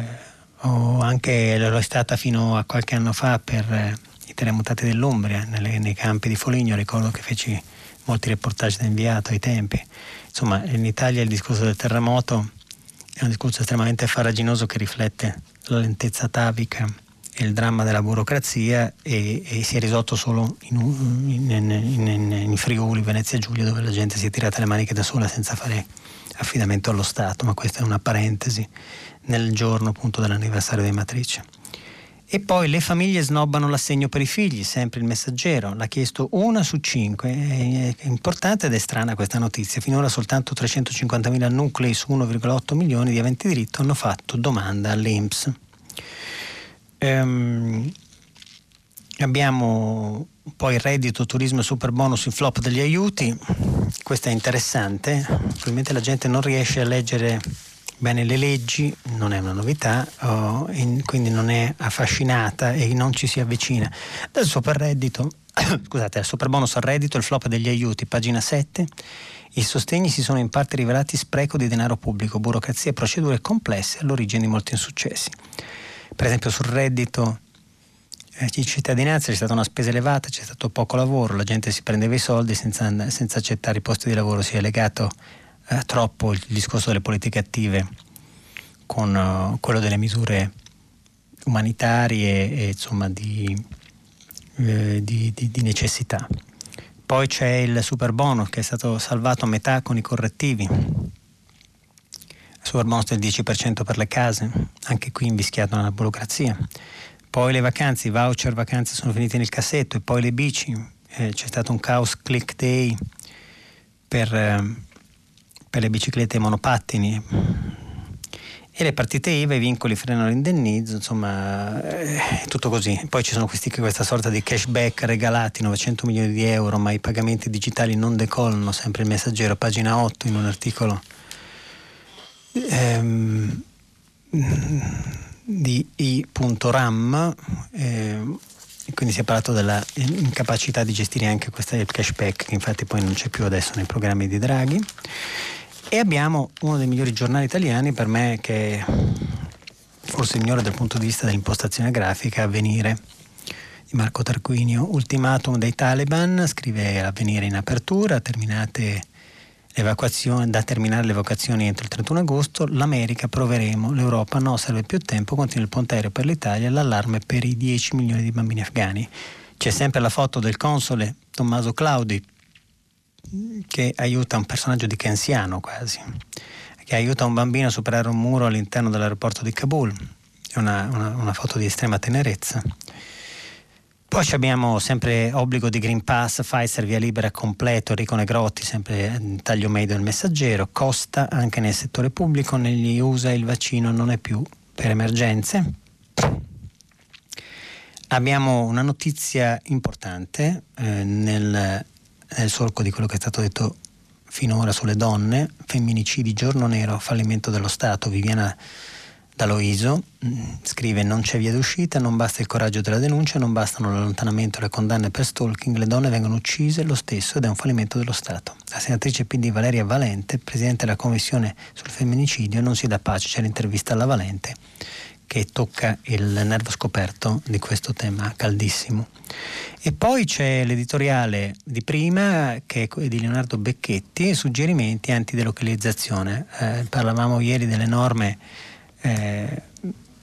o anche lo è stata fino a qualche anno fa per eh, i terremotati dell'Umbria, nelle, nei campi di Foligno, ricordo che feci molti reportage da inviato ai tempi. Insomma, in Italia il discorso del terremoto è un discorso estremamente faraginoso che riflette la lentezza atavica e il dramma della burocrazia e, e si è risolto solo in, in, in, in, Friuli, Venezia e Giulia dove la gente si è tirata le maniche da sola senza fare affidamento allo Stato, ma questa è una parentesi nel giorno appunto dell'anniversario di Matrice. E poi le famiglie snobbano l'assegno per i figli, sempre il messaggero, l'ha chiesto una su cinque, è importante ed è strana questa notizia, finora soltanto 350.000 nuclei su 1,8 milioni di aventi diritto hanno fatto domanda all'Inps. Ehm, abbiamo poi il reddito, turismo e super bonus, il flop degli aiuti. Questo è interessante. Probabilmente la gente non riesce a leggere bene le leggi, non è una novità, oh, in, quindi non è affascinata e non ci si avvicina. Del super reddito, scusate, il super bonus al reddito, il flop degli aiuti, pagina 7. I sostegni si sono in parte rivelati spreco di denaro pubblico, burocrazia e procedure complesse all'origine di molti insuccessi per esempio sul reddito eh, di cittadinanza c'è stata una spesa elevata, c'è stato poco lavoro, la gente si prendeva i soldi senza, senza accettare i posti di lavoro, si è legato eh, troppo il discorso delle politiche attive con uh, quello delle misure umanitarie e insomma di, eh, di, di, di necessità. Poi c'è il super bonus che è stato salvato a metà con i correttivi super bonus del 10% per le case, anche qui invischiato nella burocrazia. Poi le vacanze, i voucher vacanze sono finiti nel cassetto e poi le bici, eh, c'è stato un caos click day per, eh, per le biciclette e i monopattini e le partite IVA, i vincoli frenano l'indennizzo, insomma è tutto così. Poi ci sono questi, questa sorta di cashback regalati, 900 milioni di euro, ma i pagamenti digitali non decollano, sempre il messaggero, pagina 8 in un articolo ehm, di i.ram eh, quindi si è parlato della incapacità di gestire anche questo cashback che infatti poi non c'è più adesso nei programmi di Draghi e abbiamo uno dei migliori giornali italiani per me che forse il migliore dal punto di vista dell'impostazione grafica Avvenire di Marco Tarquinio ultimatum dei Taliban scrive Avvenire in apertura terminate da terminare le vocazioni entro il 31 agosto, l'America proveremo, l'Europa no, serve più tempo, continua il ponte aereo per l'Italia, l'allarme per i 10 milioni di bambini afghani. C'è sempre la foto del console Tommaso Claudi che aiuta un personaggio di Kensiano quasi, che aiuta un bambino a superare un muro all'interno dell'aeroporto di Kabul. È una, una, una foto di estrema tenerezza. Poi abbiamo sempre obbligo di Green Pass, Pfizer via libera completo, Enrico Negrotti, sempre taglio medio del messaggero, costa anche nel settore pubblico, negli USA il vaccino non è più per emergenze. Abbiamo una notizia importante eh, nel, nel solco di quello che è stato detto finora sulle donne, femminicidi, giorno nero, fallimento dello Stato, Viviana da Loiso, mm, scrive non c'è via d'uscita, non basta il coraggio della denuncia, non bastano l'allontanamento e le condanne per stalking, le donne vengono uccise lo stesso ed è un fallimento dello Stato. La senatrice PD Valeria Valente, presidente della commissione sul femminicidio, non si dà pace, c'è l'intervista alla Valente che tocca il nervo scoperto di questo tema caldissimo. E poi c'è l'editoriale di prima che è di Leonardo Becchetti, suggerimenti antidelocalizzazione. Eh, parlavamo ieri delle norme eh,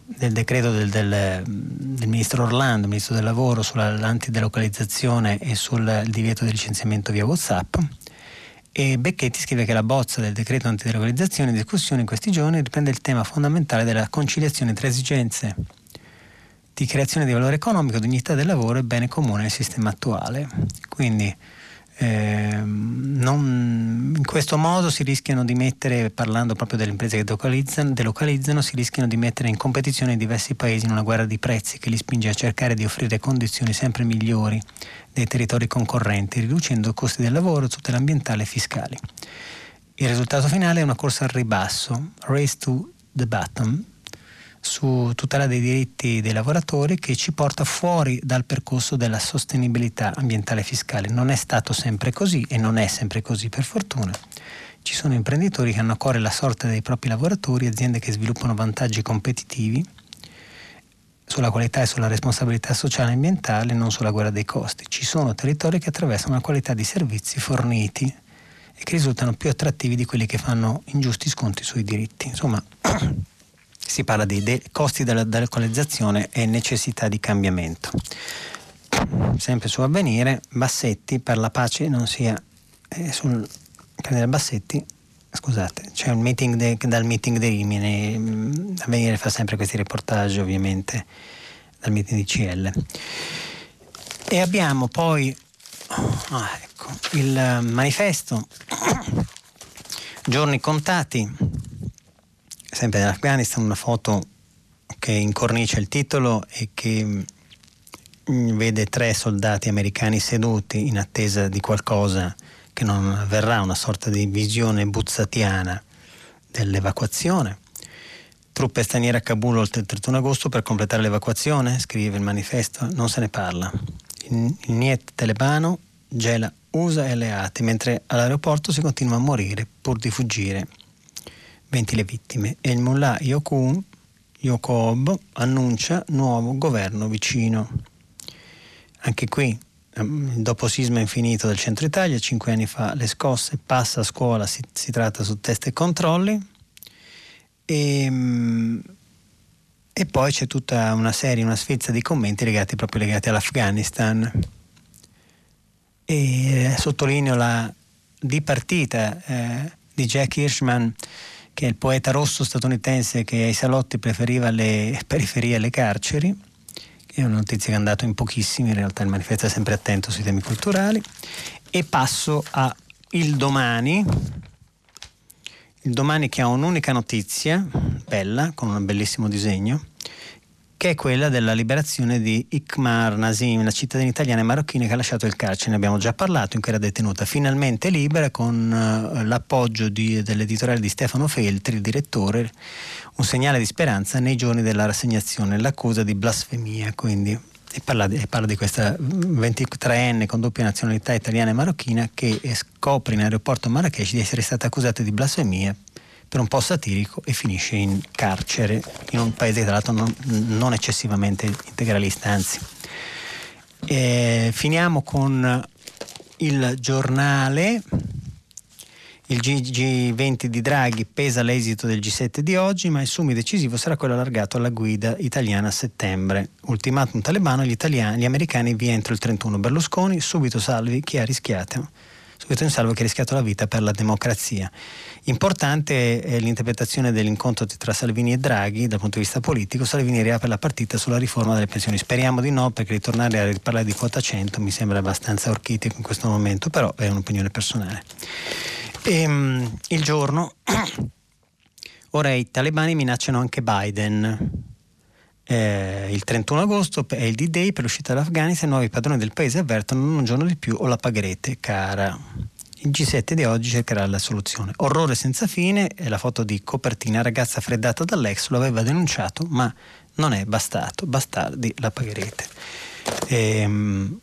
del decreto del, del, del, ministro Orlando, ministro del lavoro, sull'antidelocalizzazione e sul divieto di licenziamento via Whatsapp. E Becchetti scrive che la bozza del decreto antidelocalizzazione in discussione in questi giorni riprende il tema fondamentale della conciliazione tra esigenze di creazione di valore economico, dignità del lavoro e bene comune nel sistema attuale. Quindi eh, non, in questo modo si rischiano di mettere, parlando proprio delle imprese che delocalizzano, delocalizzano, si rischiano di mettere in competizione diversi paesi in una guerra di prezzi che li spinge a cercare di offrire condizioni sempre migliori dei territori concorrenti, riducendo i costi del lavoro, tutela ambientale e fiscali. Il risultato finale è una corsa al ribasso, race to the bottom, su tutela dei diritti dei lavoratori che ci porta fuori dal percorso della sostenibilità ambientale e fiscale. Non è stato sempre così e non è sempre così per fortuna. Ci sono imprenditori che hanno a cuore la sorte dei propri lavoratori, aziende che sviluppano vantaggi competitivi sulla qualità e sulla responsabilità sociale e ambientale, non sulla guerra dei costi. Ci sono territori che attraversano la qualità di servizi forniti e che risultano più attrattivi di quelli che fanno ingiusti sconti sui diritti. Insomma, si parla di de- costi della delocalizzazione e necessità di cambiamento. Sempre su avvenire, Bassetti per la pace non sia eh, sul prendere Bassetti scusate, c'è un meeting de, dal meeting di Rimini, mm, Avvenire fa sempre questi reportage ovviamente dal meeting di CL. E abbiamo poi ah, ecco, il manifesto Giorni contati, sempre dall'Afghanistan, una foto che incornicia il titolo e che mm, vede tre soldati americani seduti in attesa di qualcosa che non avverrà una sorta di visione buzzatiana dell'evacuazione. Truppe straniere a Kabul oltre il 31 agosto per completare l'evacuazione, scrive il manifesto, non se ne parla. Il Niet talebano gela USA e alleati, mentre all'aeroporto si continua a morire pur di fuggire. 20 le vittime. E il mullah Yokun, Yokob annuncia nuovo governo vicino. Anche qui Ehm, dopo sisma infinito del centro Italia, cinque anni fa le scosse, passa a scuola, si, si tratta su test e controlli e, ehm, e, poi c'è tutta una serie, una sfilza di commenti legati proprio legati all'Afghanistan. E eh, sottolineo la dipartita eh, di Jack Hirschman, che è il poeta rosso statunitense che ai salotti preferiva le periferie alle carceri è una notizia che è andata in pochissimi, in realtà il manifesto è sempre attento sui temi culturali. E passo a Il Domani. Il Domani che ha un'unica notizia, bella, con un bellissimo disegno, che è quella della liberazione di Ikmar Nasim, la cittadina italiana e marocchina che ha lasciato il carcere, ne abbiamo già parlato, in cui era detenuta. Finalmente libera con uh, l'appoggio di, dell'editoriale di Stefano Feltri, il direttore, un segnale di speranza nei giorni della rassegnazione, l'accusa di blasfemia, quindi. E parla, di, parla di questa 23enne con doppia nazionalità italiana e marocchina che scopre in aeroporto Marrakesh di essere stata accusata di blasfemia per un po' satirico e finisce in carcere in un paese tra l'altro non, non eccessivamente integralista, anzi. E finiamo con il giornale. Il G20 di Draghi pesa l'esito del G7 di oggi, ma il summit decisivo sarà quello allargato alla guida italiana a settembre. Ultimatum talebano, gli, italiani, gli americani via entro il 31. Berlusconi, subito salvi chi ha rischiato subito in salvo chi ha rischiato la vita per la democrazia. Importante è l'interpretazione dell'incontro tra Salvini e Draghi dal punto di vista politico. Salvini riapre la partita sulla riforma delle pensioni. Speriamo di no, perché ritornare a parlare di quota 100 mi sembra abbastanza orchitico in questo momento, però è un'opinione personale. E, um, il giorno, ora i talebani minacciano anche Biden. Eh, il 31 agosto è il D-Day per l'uscita dall'Afghanistan, i nuovi padroni del paese avvertono un giorno di più o la pagherete cara. Il G7 di oggi cercherà la soluzione. Orrore senza fine è la foto di copertina ragazza freddata dall'ex, lo aveva denunciato, ma non è bastato, bastardi la pagherete. Ehm,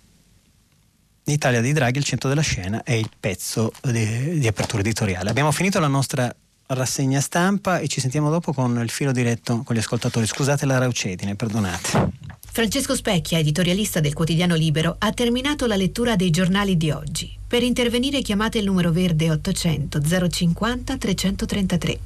L'Italia di Draghi, il centro della scena, è il pezzo di, di apertura editoriale. Abbiamo finito la nostra rassegna stampa e ci sentiamo dopo con il filo diretto con gli ascoltatori. Scusate la raucedine, perdonate. Francesco Specchia, editorialista del quotidiano Libero, ha terminato la lettura dei giornali di oggi. Per intervenire chiamate il numero verde 800 050 333.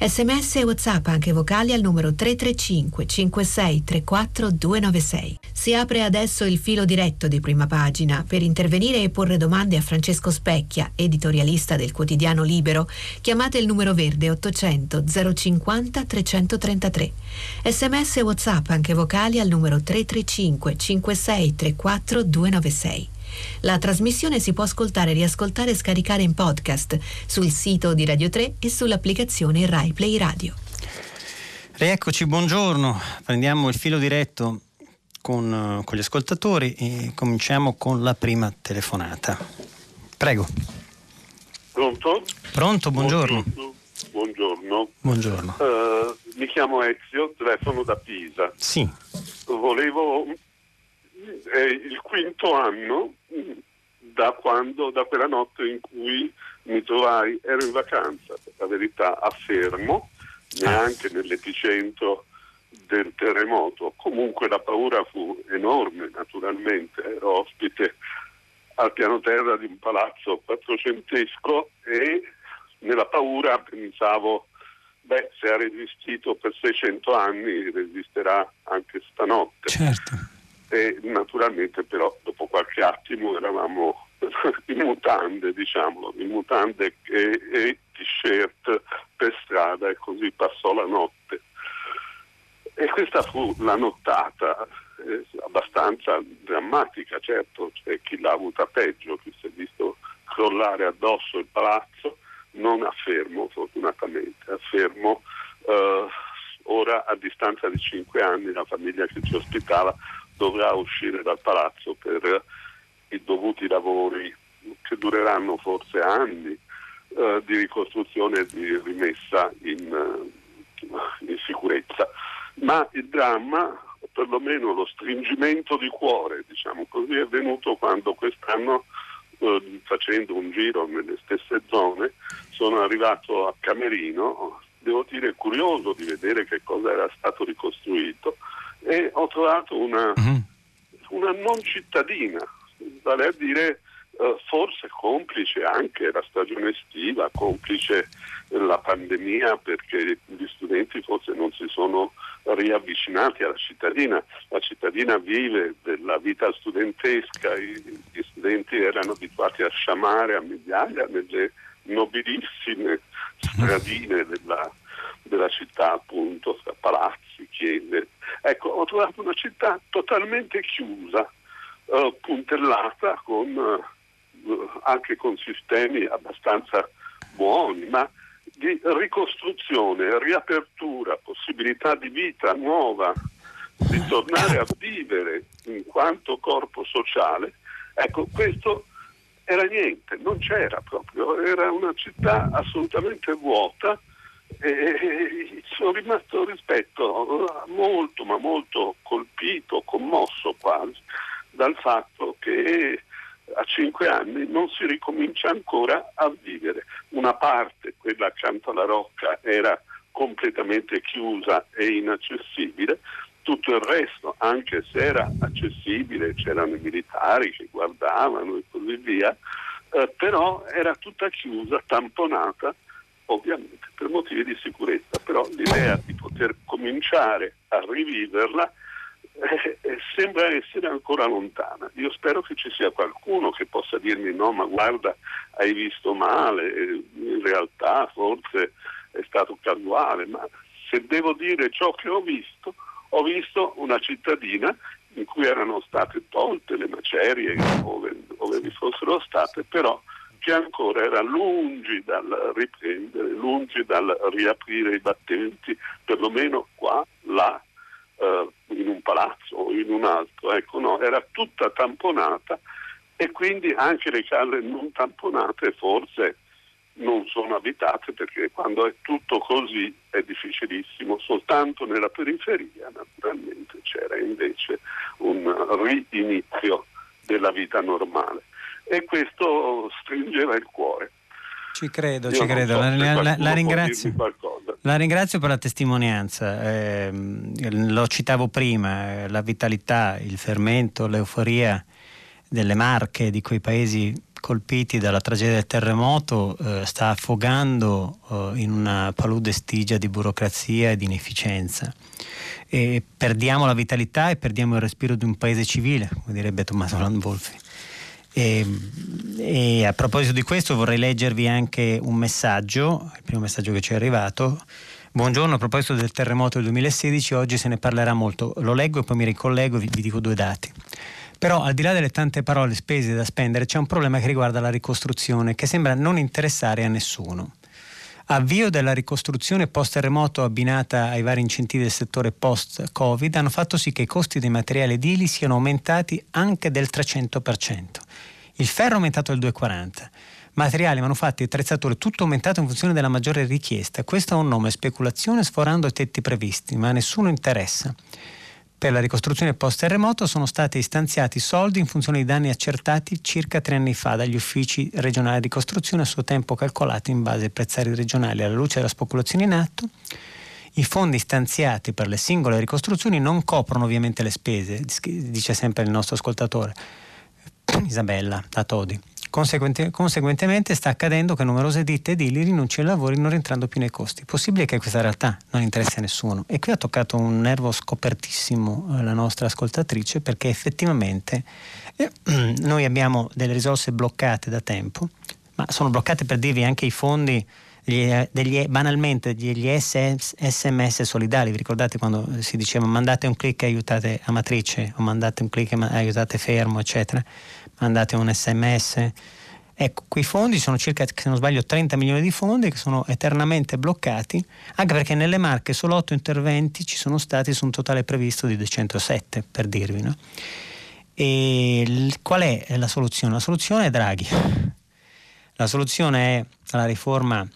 Sms e WhatsApp anche vocali al numero 335 56 34 296. Si apre adesso il filo diretto di prima pagina. Per intervenire e porre domande a Francesco Specchia, editorialista del quotidiano Libero, chiamate il numero verde 800 050 333. Sms e WhatsApp anche vocali al numero 335 56 34 296. La trasmissione si può ascoltare, riascoltare e scaricare in podcast sul sito di Radio 3 e sull'applicazione Rai Play Radio. Rieccoci, buongiorno. Prendiamo il filo diretto con, con gli ascoltatori e cominciamo con la prima telefonata. Prego. Pronto? Pronto, buongiorno. Buongiorno. Buongiorno. Uh, mi chiamo Ezio, telefono da Pisa. Sì. Volevo è il quinto anno da quando, da quella notte in cui mi trovai, ero in vacanza, per la verità a Fermo, neanche nell'epicentro del terremoto. Comunque la paura fu enorme, naturalmente, ero ospite al piano terra di un palazzo quattrocentesco e nella paura pensavo, beh, se ha resistito per 600 anni, resisterà anche stanotte. Certo e naturalmente però dopo qualche attimo eravamo in mutande, diciamo, in mutande e, e t-shirt per strada e così passò la notte. E questa fu la nottata eh, abbastanza drammatica, certo, c'è chi l'ha avuta peggio, chi si è visto crollare addosso il palazzo, non affermo fortunatamente, affermo eh, ora a distanza di cinque anni la famiglia che ci ospitava dovrà uscire dal palazzo per i dovuti lavori che dureranno forse anni eh, di ricostruzione e di rimessa in, uh, in, sicurezza. Ma il dramma, perlomeno lo stringimento di cuore, diciamo così, è venuto quando quest'anno eh, facendo un giro nelle stesse zone sono arrivato a Camerino, devo dire curioso di vedere che cosa era stato ricostruito e ho trovato una, uh-huh. una non cittadina, vale a dire eh, forse complice anche la stagione estiva, complice la pandemia perché gli studenti forse non si sono riavvicinati alla cittadina, la cittadina vive della vita studentesca, gli studenti erano abituati a sciamare a migliaia nelle nobilissime stradine della, della città, appunto, palazzi, chiese. Ecco, ho trovato una città totalmente chiusa, eh, puntellata con, eh, anche con sistemi abbastanza buoni, ma di ricostruzione, riapertura, possibilità di vita nuova, di tornare a vivere in quanto corpo sociale, ecco, questo era niente, non c'era proprio, era una città assolutamente vuota e sono rimasto rispetto molto ma molto colpito, commosso quasi dal fatto che a cinque anni non si ricomincia ancora a vivere. Una parte, quella accanto alla rocca, era completamente chiusa e inaccessibile, tutto il resto, anche se era accessibile, c'erano i militari che guardavano e così via, eh, però era tutta chiusa, tamponata ovviamente per motivi di sicurezza, però l'idea di poter cominciare a riviverla eh, eh, sembra essere ancora lontana. Io spero che ci sia qualcuno che possa dirmi no, ma guarda, hai visto male, in realtà forse è stato casuale, ma se devo dire ciò che ho visto, ho visto una cittadina in cui erano state tolte le macerie ove, ove vi fossero state, però che ancora era lungi dal riprendere, lungi dal riaprire i battenti, perlomeno qua, là, eh, in un palazzo o in un altro. Ecco, no, era tutta tamponata e quindi anche le case non tamponate forse non sono abitate perché quando è tutto così è difficilissimo, soltanto nella periferia naturalmente c'era invece un rinizio della vita normale e questo stringeva il cuore. Ci credo, Io ci credo. So la, la, la, ringrazio. la, ringrazio. per la testimonianza. Eh, lo citavo prima, eh, la vitalità, il fermento, l'euforia delle marche di quei paesi colpiti dalla tragedia del terremoto eh, sta affogando eh, in una palude stigia di burocrazia e di inefficienza. E perdiamo la vitalità e perdiamo il respiro di un paese civile, come direbbe Tommaso Landolfi. E, e, a proposito di questo vorrei leggervi anche un messaggio, il primo messaggio che ci è arrivato. Buongiorno, a proposito del terremoto del 2016, oggi se ne parlerà molto. Lo leggo e poi mi ricollego e vi, vi dico due dati. Però al di là delle tante parole spese da spendere c'è un problema che riguarda la ricostruzione che sembra non interessare a nessuno. Avvio della ricostruzione post-terremoto abbinata ai vari incentivi del settore post-Covid hanno fatto sì che i costi dei materiali edili siano aumentati anche del 300%. Il ferro è aumentato del 2,40%. Materiali, manufatti attrezzature, tutto aumentato in funzione della maggiore richiesta. Questo ha un nome, speculazione sforando i tetti previsti, ma a nessuno interessa. Per la ricostruzione post-terremoto sono stati stanziati soldi in funzione dei danni accertati circa tre anni fa dagli uffici regionali di ricostruzione a suo tempo calcolati in base ai prezzari regionali alla luce della speculazione in atto. I fondi stanziati per le singole ricostruzioni non coprono ovviamente le spese, dice sempre il nostro ascoltatore Isabella da Todi. Conseguente, conseguentemente sta accadendo che numerose ditte edili rinunciano ai lavori non rientrando più nei costi. Possibile che questa realtà non interessi a nessuno. E qui ha toccato un nervo scopertissimo eh, la nostra ascoltatrice perché effettivamente eh, noi abbiamo delle risorse bloccate da tempo, ma sono bloccate per dirvi anche i fondi degli, degli, banalmente degli sms solidali. Vi ricordate quando si diceva mandate un clic e aiutate Amatrice o mandate un clic e aiutate Fermo, eccetera? mandate un sms. Ecco, quei fondi sono circa, se non sbaglio, 30 milioni di fondi che sono eternamente bloccati, anche perché nelle marche solo 8 interventi ci sono stati su un totale previsto di 207, per dirvi. No? E qual è la soluzione? La soluzione è Draghi. La soluzione è la riforma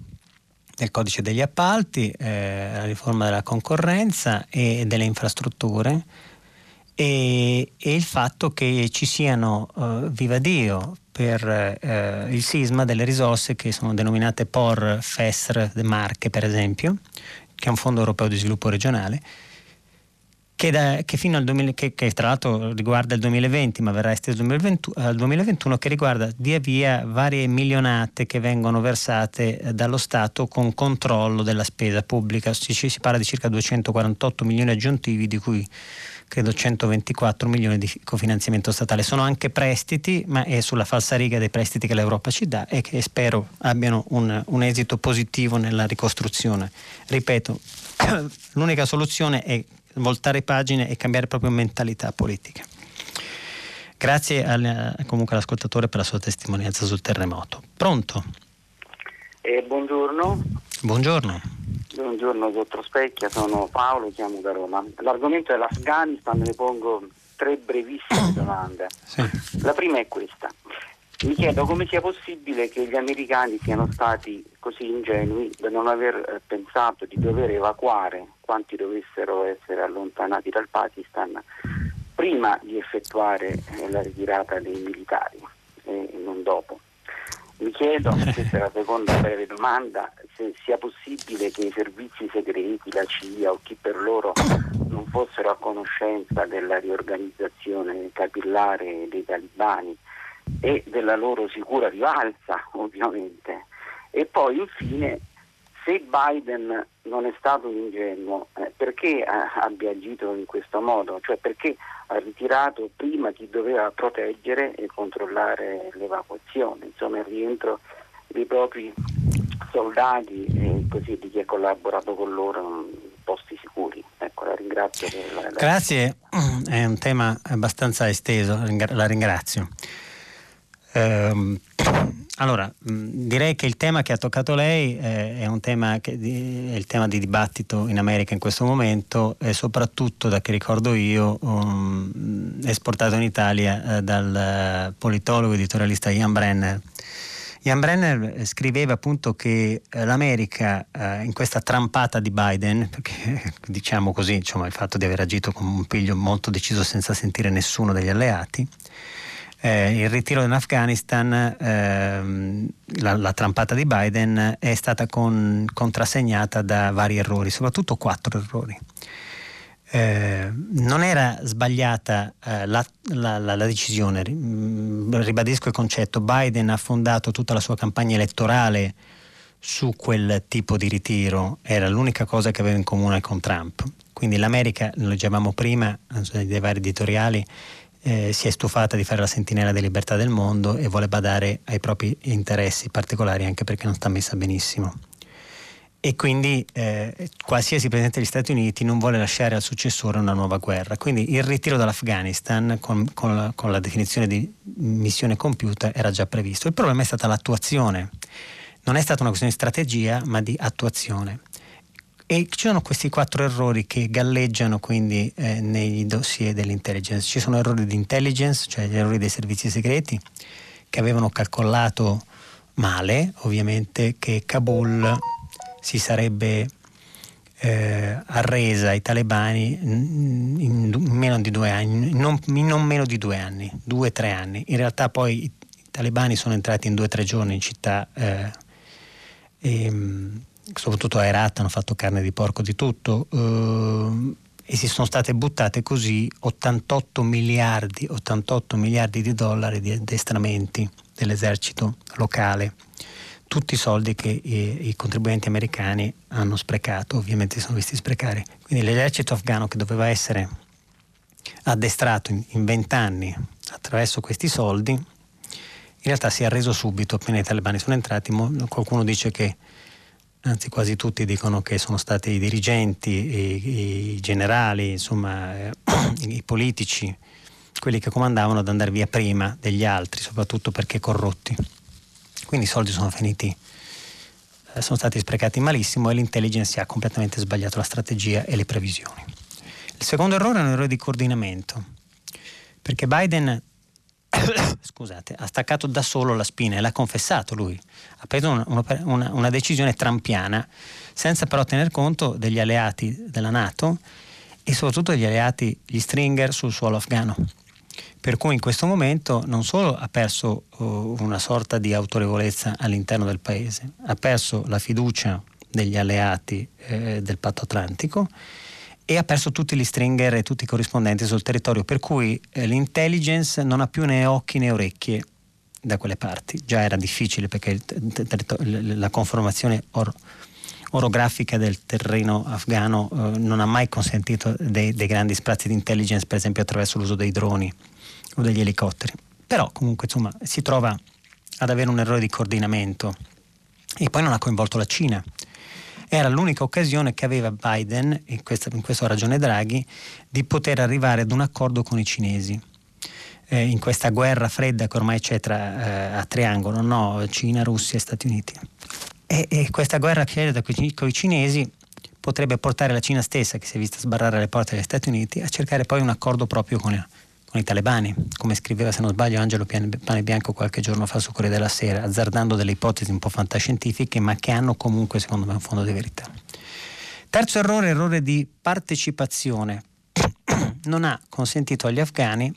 del codice degli appalti, eh, la riforma della concorrenza e delle infrastrutture e, e il fatto che ci siano, uh, viva Dio, per uh, il sisma delle risorse che sono denominate POR, FESR, Marche per esempio, che è un fondo europeo di sviluppo regionale, che, da, che, 2000, che, che, tra l'altro riguarda il 2020 ma verrà esteso al 2021, che riguarda via via varie milionate che vengono versate eh, dallo Stato con controllo della spesa pubblica. Si, si parla di circa 248 milioni aggiuntivi di cui credo 124 milioni di cofinanziamento statale. Sono anche prestiti, ma è sulla falsariga dei prestiti che l'Europa ci dà e che spero abbiano un, un esito positivo nella ricostruzione. Ripeto, l'unica soluzione è voltare pagine e cambiare proprio mentalità politica. Grazie al, comunque all'ascoltatore per la sua testimonianza sul terremoto. Pronto? Eh, buongiorno. Buongiorno. Buongiorno dottor Specchia, sono Paolo, chiamo da Roma. L'argomento è l'Afghanistan, ne pongo tre brevissime domande. Sì. La prima è questa. Mi chiedo come sia possibile che gli americani siano stati così ingenui da non aver eh, pensato di dover evacuare quanti dovessero essere allontanati dal Pakistan prima di effettuare eh, la ritirata dei militari e non dopo. Mi chiedo, questa è la seconda breve domanda, se sia possibile che i servizi segreti, la CIA o chi per loro non fossero a conoscenza della riorganizzazione capillare dei talibani e della loro sicura rivalsa, ovviamente. E poi infine, se Biden non è stato ingenuo, eh, perché abbia agito in questo modo? Cioè perché ha ritirato prima chi doveva proteggere e controllare l'evacuazione, insomma il rientro dei propri soldati e così di chi ha collaborato con loro in posti sicuri. Ecco, la ringrazio. La, la... Grazie, è un tema abbastanza esteso, la ringrazio. Eh, Allora, direi che il tema che ha toccato lei è, un tema che, è il tema di dibattito in America in questo momento e soprattutto, da che ricordo io, um, esportato in Italia uh, dal politologo editorialista Ian Brenner. Ian Brenner scriveva appunto che uh, l'America uh, in questa trampata di Biden, perché diciamo così, insomma, il fatto di aver agito con un piglio molto deciso senza sentire nessuno degli alleati, eh, il ritiro dall'Afghanistan, ehm, la, la, trampata di Biden è stata con, contrassegnata da vari errori, soprattutto quattro errori. Eh, non era sbagliata eh, la, la, la, decisione, mm, ribadisco il concetto, Biden ha fondato tutta la sua campagna elettorale su quel tipo di ritiro, era l'unica cosa che aveva in comune con Trump. Quindi l'America, lo dicevamo prima, dei vari editoriali, eh, si è stufata di fare la sentinella della libertà del mondo e vuole badare ai propri interessi particolari anche perché non sta messa benissimo. E quindi eh, qualsiasi presidente degli Stati Uniti non vuole lasciare al successore una nuova guerra. Quindi il ritiro dall'Afghanistan con, con, la, con la definizione di missione compiuta era già previsto. Il problema è stata l'attuazione. Non è stata una questione di strategia, ma di attuazione. E ci sono questi quattro errori che galleggiano quindi eh, nei dossier dell'intelligence. Ci sono errori di intelligence, cioè gli errori dei servizi segreti, che avevano calcolato male, ovviamente, che Kabul si sarebbe eh, arresa ai talebani in, in, meno di due anni, non, in non meno di due anni, due o tre anni. In realtà poi i, talebani sono entrati in due o tre giorni in città. Eh, e, soprattutto a Herat hanno fatto carne di porco di tutto eh, e si sono state buttate così 88 miliardi, 88 miliardi di dollari di addestramenti dell'esercito locale tutti i soldi che i, i, contribuenti americani hanno sprecato, ovviamente si sono visti sprecare. Quindi l'esercito afghano che doveva essere addestrato in vent'anni attraverso questi soldi, in realtà si è arreso subito appena i talebani sono entrati. Qualcuno dice che anzi quasi tutti dicono che sono stati i dirigenti, i, i generali, insomma eh, i politici, quelli che comandavano ad andare via prima degli altri, soprattutto perché corrotti. Quindi i soldi sono finiti, eh, sono stati sprecati malissimo e l'intelligence ha completamente sbagliato la strategia e le previsioni. Il secondo errore è un errore di coordinamento, perché Biden scusate, ha staccato da solo la spina e l'ha confessato lui. Ha preso una, una, una, decisione trampiana senza però tener conto degli alleati della Nato e soprattutto degli alleati, gli stringer sul suolo afghano. Per cui in questo momento non solo ha perso uh, una sorta di autorevolezza all'interno del paese, ha perso la fiducia degli alleati eh, del patto atlantico e ha perso tutti gli stringer e tutti i corrispondenti sul territorio, per cui eh, l'intelligence non ha più né occhi né orecchie da quelle parti. Già era difficile perché il, la conformazione or, orografica del terreno afghano eh, non ha mai consentito dei, dei, grandi sprazzi di intelligence, per esempio attraverso l'uso dei droni o degli elicotteri. Però comunque insomma si trova ad avere un errore di coordinamento e poi non ha coinvolto la Cina era l'unica occasione che aveva Biden, questo, in questo ragione Draghi, di poter arrivare ad un accordo con i cinesi. Eh, in questa guerra fredda che ormai c'è tra, eh, a triangolo, no? Cina, Russia e Stati Uniti. E, e questa guerra fredda con i cinesi potrebbe portare la Cina stessa, che si è vista sbarrare le porte degli Stati Uniti, a cercare poi un accordo proprio con, con i talebani, come scriveva se non sbaglio Angelo Pane Bianco qualche giorno fa su Corriere della Sera, azzardando delle ipotesi un po' fantascientifiche, ma che hanno comunque secondo me un fondo di verità. Terzo errore, errore di partecipazione. non ha consentito agli afghani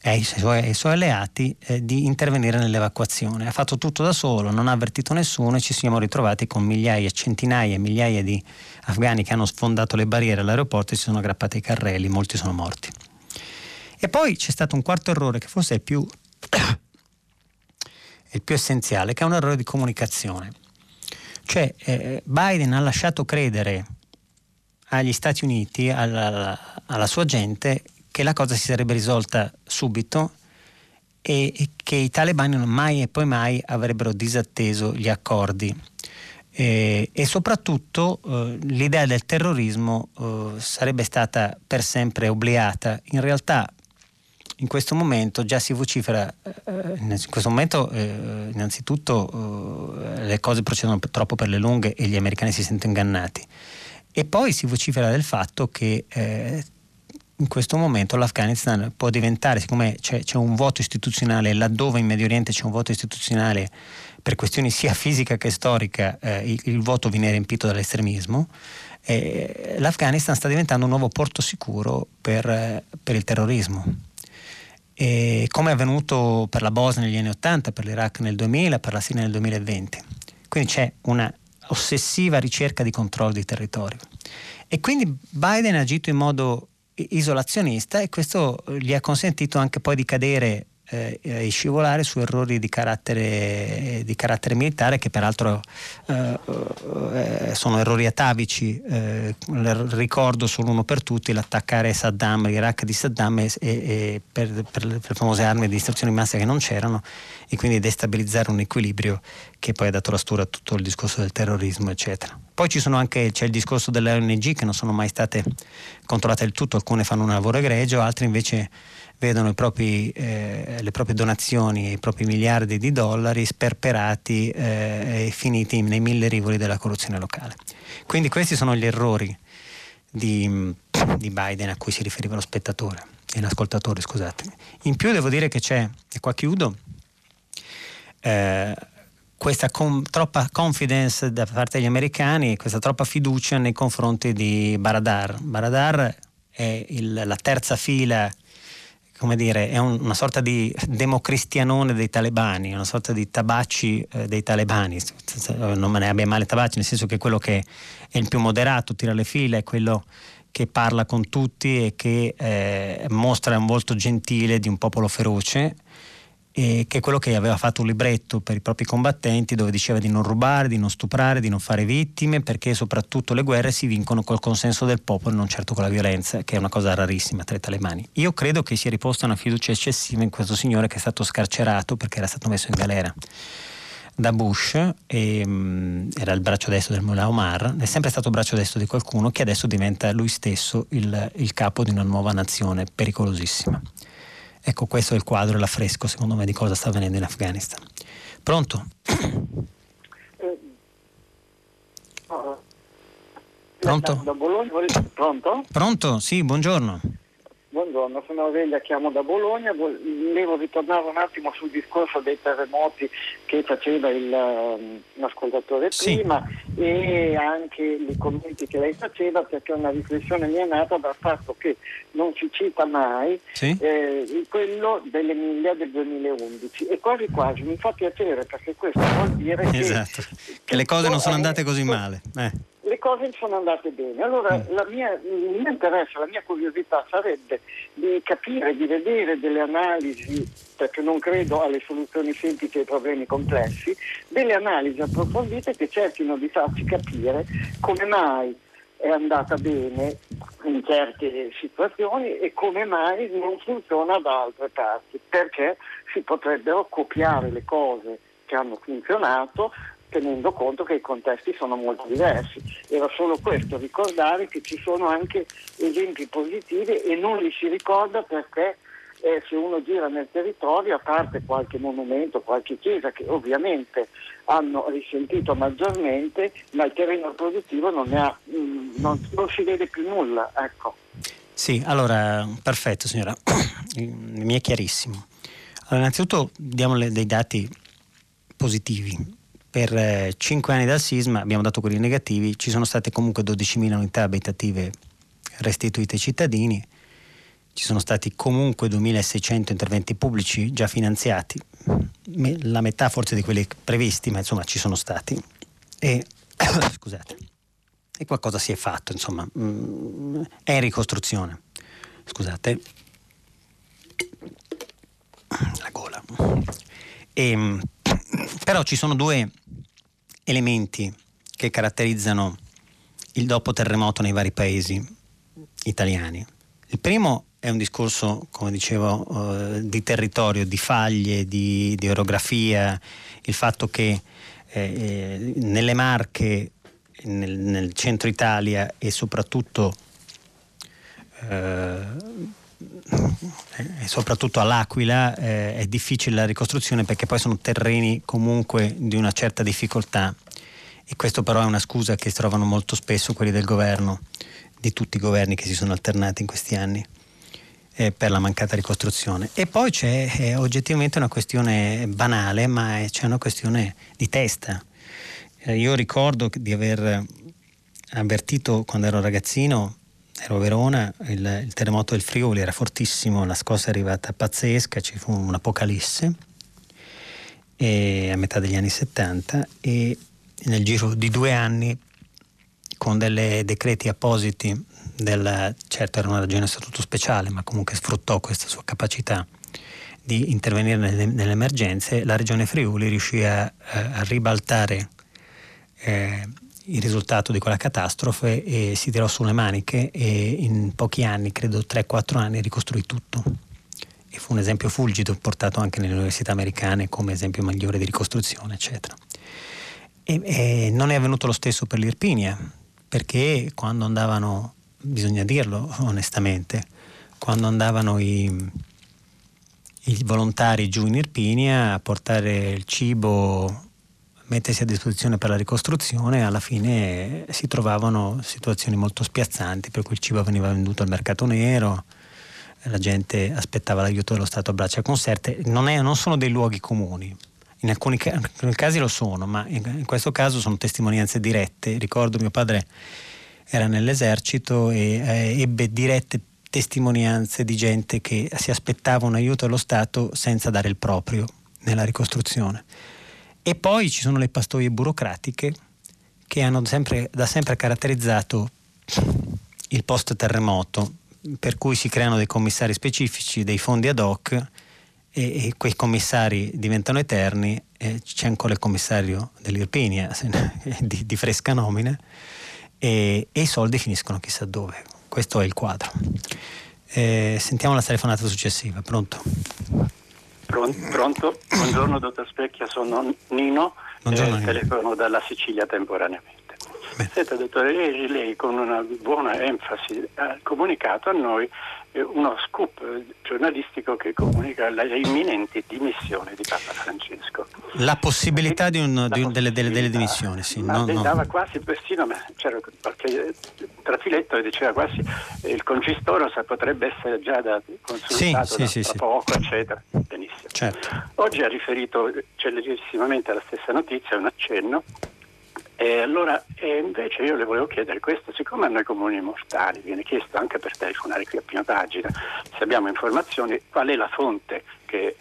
e ai suoi, suoi alleati eh, di intervenire nell'evacuazione. Ha fatto tutto da solo, non ha avvertito nessuno e ci siamo ritrovati con migliaia, centinaia e migliaia di afghani che hanno sfondato le barriere all'aeroporto e si sono aggrappati ai carrelli, molti sono morti. E poi c'è stato un quarto errore che forse è più, il più essenziale, che è un errore di comunicazione. Cioè eh, Biden ha lasciato credere agli Stati Uniti, alla, alla, sua gente, che la cosa si sarebbe risolta subito e, e che i talebani non mai e poi mai avrebbero disatteso gli accordi. E, e, soprattutto eh, l'idea del terrorismo eh, sarebbe stata per sempre obliata. In realtà in questo momento già si vocifera, eh, in questo momento eh, innanzitutto eh, le cose procedono troppo per le lunghe e gli americani si sentono ingannati e poi si vocifera del fatto che eh, in questo momento l'Afghanistan può diventare, siccome c'è, c'è, un voto istituzionale, laddove in Medio Oriente c'è un voto istituzionale per questioni sia fisica che storica, eh, il, il, voto viene riempito dall'estremismo, eh, l'Afghanistan sta diventando un nuovo porto sicuro per, eh, per il terrorismo. E come è avvenuto per la Bosnia negli anni 80, per l'Iraq nel 2000, per la Siria nel 2020. Quindi c'è una ossessiva ricerca di controllo di territorio. E quindi Biden ha agito in modo isolazionista e questo gli ha consentito anche poi di cadere eh, e scivolare su errori di carattere, di carattere militare che peraltro eh, eh, sono errori atavici. Eh, ricordo solo uno per tutti, l'attaccare Saddam, l'Iraq di Saddam e, e per, per, le famose armi di distruzione di massa che non c'erano e quindi destabilizzare un equilibrio che poi ha dato la stura a tutto il discorso del terrorismo eccetera. Poi anche, c'è il discorso delle ONG che non sono mai state controllate del tutto, alcune fanno un lavoro egregio, altre invece vedono propri, eh, le proprie donazioni, i propri miliardi di dollari sperperati eh, e finiti nei mille rivoli della corruzione locale. Quindi questi sono gli errori di, di Biden a cui si riferiva lo spettatore e l'ascoltatore, scusatemi. In più devo dire che c'è, e qua chiudo, eh, questa com- troppa confidence da parte degli americani, questa troppa fiducia nei confronti di Baradar. Baradar è il, la terza fila come dire, è un, una sorta di democristianone dei talebani, una sorta di tabacci eh, dei talebani, non me ne abbia male tabacci, nel senso che quello che è il più moderato, tira le file, è quello che parla con tutti e che eh, mostra un volto gentile di un popolo feroce e che è quello che aveva fatto un libretto per i propri combattenti dove diceva di non rubare, di non stuprare, di non fare vittime, perché soprattutto le guerre si vincono col consenso del popolo e non certo con la violenza, che è una cosa rarissima tra i talebani. Io credo che sia riposta una fiducia eccessiva in questo signore che è stato scarcerato perché era stato messo in galera da Bush e, um, era il braccio destro del Mullah Omar, è sempre stato braccio destro di qualcuno che adesso diventa lui stesso il, il capo di una nuova nazione pericolosissima. Ecco, questo è il quadro e l'affresco, secondo me, di cosa sta avvenendo in Afghanistan. Pronto? Pronto? Da Bologna, pronto? Pronto, sì, buongiorno. Buongiorno, sono Aurelia, chiamo da Bologna, volevo ritornare un attimo sul discorso dei terremoti che faceva il, um, l'ascoltatore sì. prima e anche i commenti che lei faceva perché una riflessione mi è nata dal fatto che non si cita mai sì. eh, quello dell'Emilia del 2011 e quasi quasi mi fa piacere perché questo vuol dire esatto. che, che, le cose non sono andate così male. Eh le cose sono andate bene. Allora mm. mia, il mio interesse, la mia curiosità sarebbe di capire, di vedere delle analisi, perché non credo alle soluzioni semplici ai problemi complessi, delle analisi approfondite che cerchino di farci capire come mai è andata bene in certe situazioni e come mai non funziona da altre parti, perché si potrebbero copiare le cose che hanno funzionato tenendo conto che i contesti sono molto diversi. Era solo questo, ricordare che ci sono anche esempi positivi e non li si ricorda perché eh, se uno gira nel territorio, a parte qualche monumento, qualche chiesa che ovviamente hanno risentito maggiormente, ma il terreno produttivo non, ha, mh, mm, non, non si vede più nulla. Ecco. Sì, allora, perfetto signora, mi è chiarissimo. Allora, innanzitutto diamo dei dati positivi per eh, 5 anni dal sisma, abbiamo dato quelli negativi, ci sono state comunque 12.000 unità abitative restituite ai cittadini, ci sono stati comunque 2.600 interventi pubblici già finanziati, la metà forse di quelli previsti, ma insomma ci sono stati. E, scusate, e qualcosa si è fatto, insomma, mm, è in ricostruzione. Scusate. La gola. E, ehm, però ci sono due elementi che caratterizzano il dopo terremoto nei vari paesi italiani. Il primo è un discorso, come dicevo, eh, di territorio, di faglie, di, di, orografia, il fatto che eh, eh nelle Marche, nel, nel, centro Italia e soprattutto eh, soprattutto all'Aquila eh, è difficile la ricostruzione perché poi sono terreni comunque di una certa difficoltà e questo però è una scusa che si trovano molto spesso quelli del governo, di tutti i governi che si sono alternati in questi anni eh, per la mancata ricostruzione. E poi c'è eh, oggettivamente una questione banale, ma c'è una questione di testa. Eh, io ricordo di aver avvertito quando ero ragazzino ero a Verona, il, il, terremoto del Friuli era fortissimo, la scossa è arrivata pazzesca, ci fu un'apocalisse a metà degli anni 70 e nel giro di due anni con dei decreti appositi del, certo era una ragione a statuto speciale ma comunque sfruttò questa sua capacità di intervenire nelle, nelle emergenze la regione Friuli riuscì a, a ribaltare eh, il risultato di quella catastrofe e si tirò sulle maniche e in pochi anni, credo 3-4 anni, ricostruì tutto. E fu un esempio fulgido portato anche nelle università americane come esempio migliore di ricostruzione, eccetera. E, e non è avvenuto lo stesso per l'Irpinia, perché quando andavano, bisogna dirlo onestamente, quando andavano i, i volontari giù in Irpinia a portare il cibo mettersi a disposizione per la ricostruzione, alla fine si trovavano situazioni molto spiazzanti, per cui il cibo veniva venduto al mercato nero, la gente aspettava l'aiuto dello Stato a braccia conserte, non, è, non sono dei luoghi comuni. In alcuni, in alcuni, casi lo sono, ma in, in questo caso sono testimonianze dirette. Ricordo mio padre era nell'esercito e eh, ebbe dirette testimonianze di gente che si aspettava un aiuto dello Stato senza dare il proprio nella ricostruzione. E poi ci sono le pastoie burocratiche che hanno sempre, da sempre caratterizzato il post terremoto, per cui si creano dei commissari specifici, dei fondi ad hoc e, e quei commissari diventano eterni. Eh, c'è ancora il commissario dell'Irpinia di, di fresca nomina e, e, i soldi finiscono chissà dove. Questo è il quadro. Eh, sentiamo la telefonata successiva. Pronto? Pronto? Buongiorno dottor Specchia, sono Nino, Buongiorno, eh, telefono dalla Sicilia temporaneamente. Beh. Senta dottore, ieri lei con una buona enfasi ha comunicato a noi eh, uno scoop giornalistico che comunica le imminenti dimissioni di Papa Francesco. La possibilità di un, di un, delle, delle, delle, dimissioni, sì. Ma no, dava no. quasi persino, c'era qualche trafiletto che diceva quasi eh, il concistoro potrebbe essere già da, consultato sì, sì, da, sì, poco, eccetera. Certo. Oggi ha riferito celerissimamente la stessa notizia, un accenno, e allora e invece io le volevo chiedere questo, siccome a noi comuni mortali viene chiesto anche per telefonare qui a prima pagina, se abbiamo informazioni, qual è la fonte che,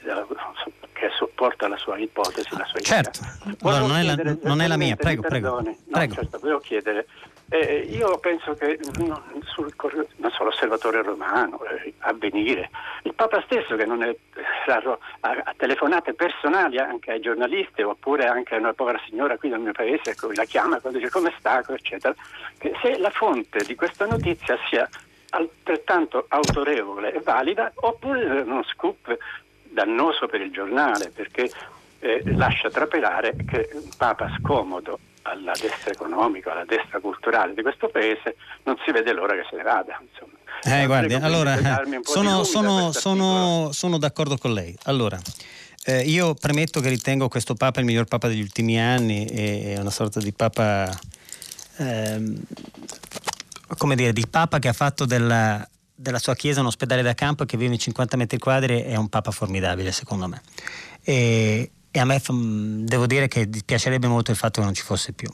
che supporta la sua ipotesi, la sua certo. idea. Certo, allora, non, è la, non è la mia, prego, prego. No, prego. Certo, volevo chiedere eh, io penso che no, sul, non so, l'osservatore romano, eh, avvenire, il Papa stesso che non è raro, ha, ha, telefonate personali anche ai giornalisti oppure anche a una povera signora qui del mio paese che la chiama quando dice come sta, eccetera, che se la fonte di questa notizia sia altrettanto autorevole e valida oppure uno scoop dannoso per il giornale perché eh, lascia trapelare che un Papa scomodo alla destra economica, alla destra culturale di questo paese, non si vede l'ora che se ne vada. Eh, guardi, allora, sono, sono, sono, sono, d'accordo con lei. Allora, eh, io premetto che ritengo questo Papa il miglior Papa degli ultimi anni, è una sorta di Papa, ehm, come dire, di Papa che ha fatto della, della sua chiesa un ospedale da campo e che vive in 50 metri quadri, è un Papa formidabile secondo me. E, e a me devo dire che piacerebbe molto il fatto che non ci fosse più.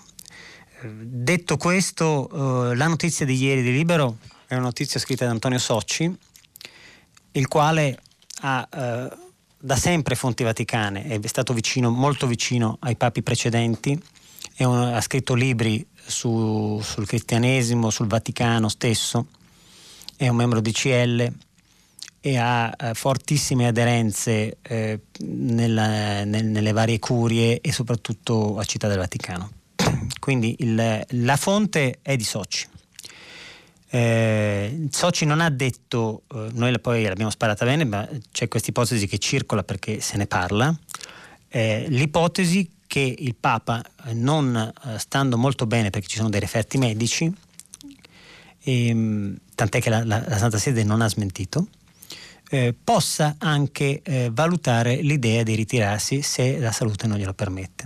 Detto questo, eh, la notizia di ieri di Libero è una notizia scritta da Antonio Socci, il quale ha eh, da sempre fonti vaticane, è stato vicino, molto vicino ai papi precedenti, un, ha scritto libri su, sul cristianesimo, sul Vaticano stesso, è un membro di CL e ha eh, fortissime aderenze eh, nella, nel, nelle varie curie e soprattutto a Città del Vaticano. Quindi il, la fonte è di Soci. Eh, Soci non ha detto, eh, noi poi l'abbiamo sparata bene, ma c'è questa ipotesi che circola perché se ne parla. Eh, l'ipotesi che il Papa, non stando molto bene perché ci sono dei referti medici, ehm, tant'è che la, la, la Santa Sede non ha smentito, eh, possa anche eh, valutare l'idea di ritirarsi se la salute non glielo permette.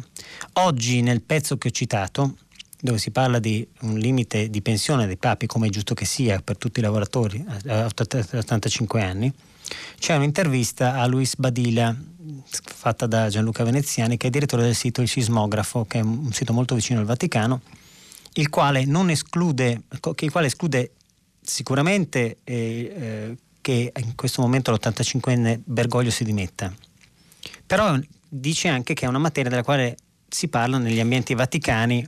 Oggi nel pezzo che ho citato, dove si parla di un limite di pensione dei papi, come è giusto che sia per tutti i lavoratori a 85 anni, c'è un'intervista a Luis Badila fatta da Gianluca Veneziani, che è direttore del sito Il Sismografo, che è un sito molto vicino al Vaticano, il quale, esclude, il quale esclude sicuramente eh, eh, che in questo momento l'85enne Bergoglio si dimetta. Però dice anche che è una materia della quale si parla negli ambienti vaticani,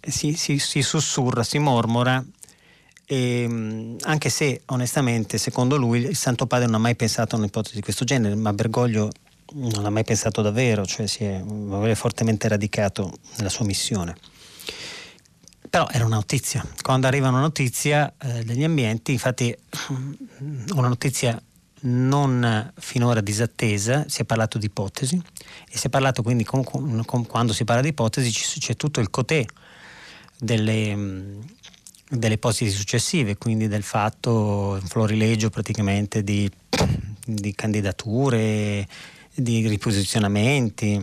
si, si, si sussurra, si mormora, e, anche se onestamente secondo lui il Santo Padre non ha mai pensato a un'ipotesi di questo genere, ma Bergoglio non l'ha mai pensato davvero, cioè si è fortemente radicato nella sua missione. Però era una notizia. Quando arriva una notizia eh, degli ambienti, infatti una notizia non finora disattesa, si è parlato di ipotesi e si è parlato quindi con, con, con, quando si parla di ipotesi c'è tutto il cotè delle, delle ipotesi successive, quindi del fatto, un florilegio praticamente di, di candidature, di riposizionamenti,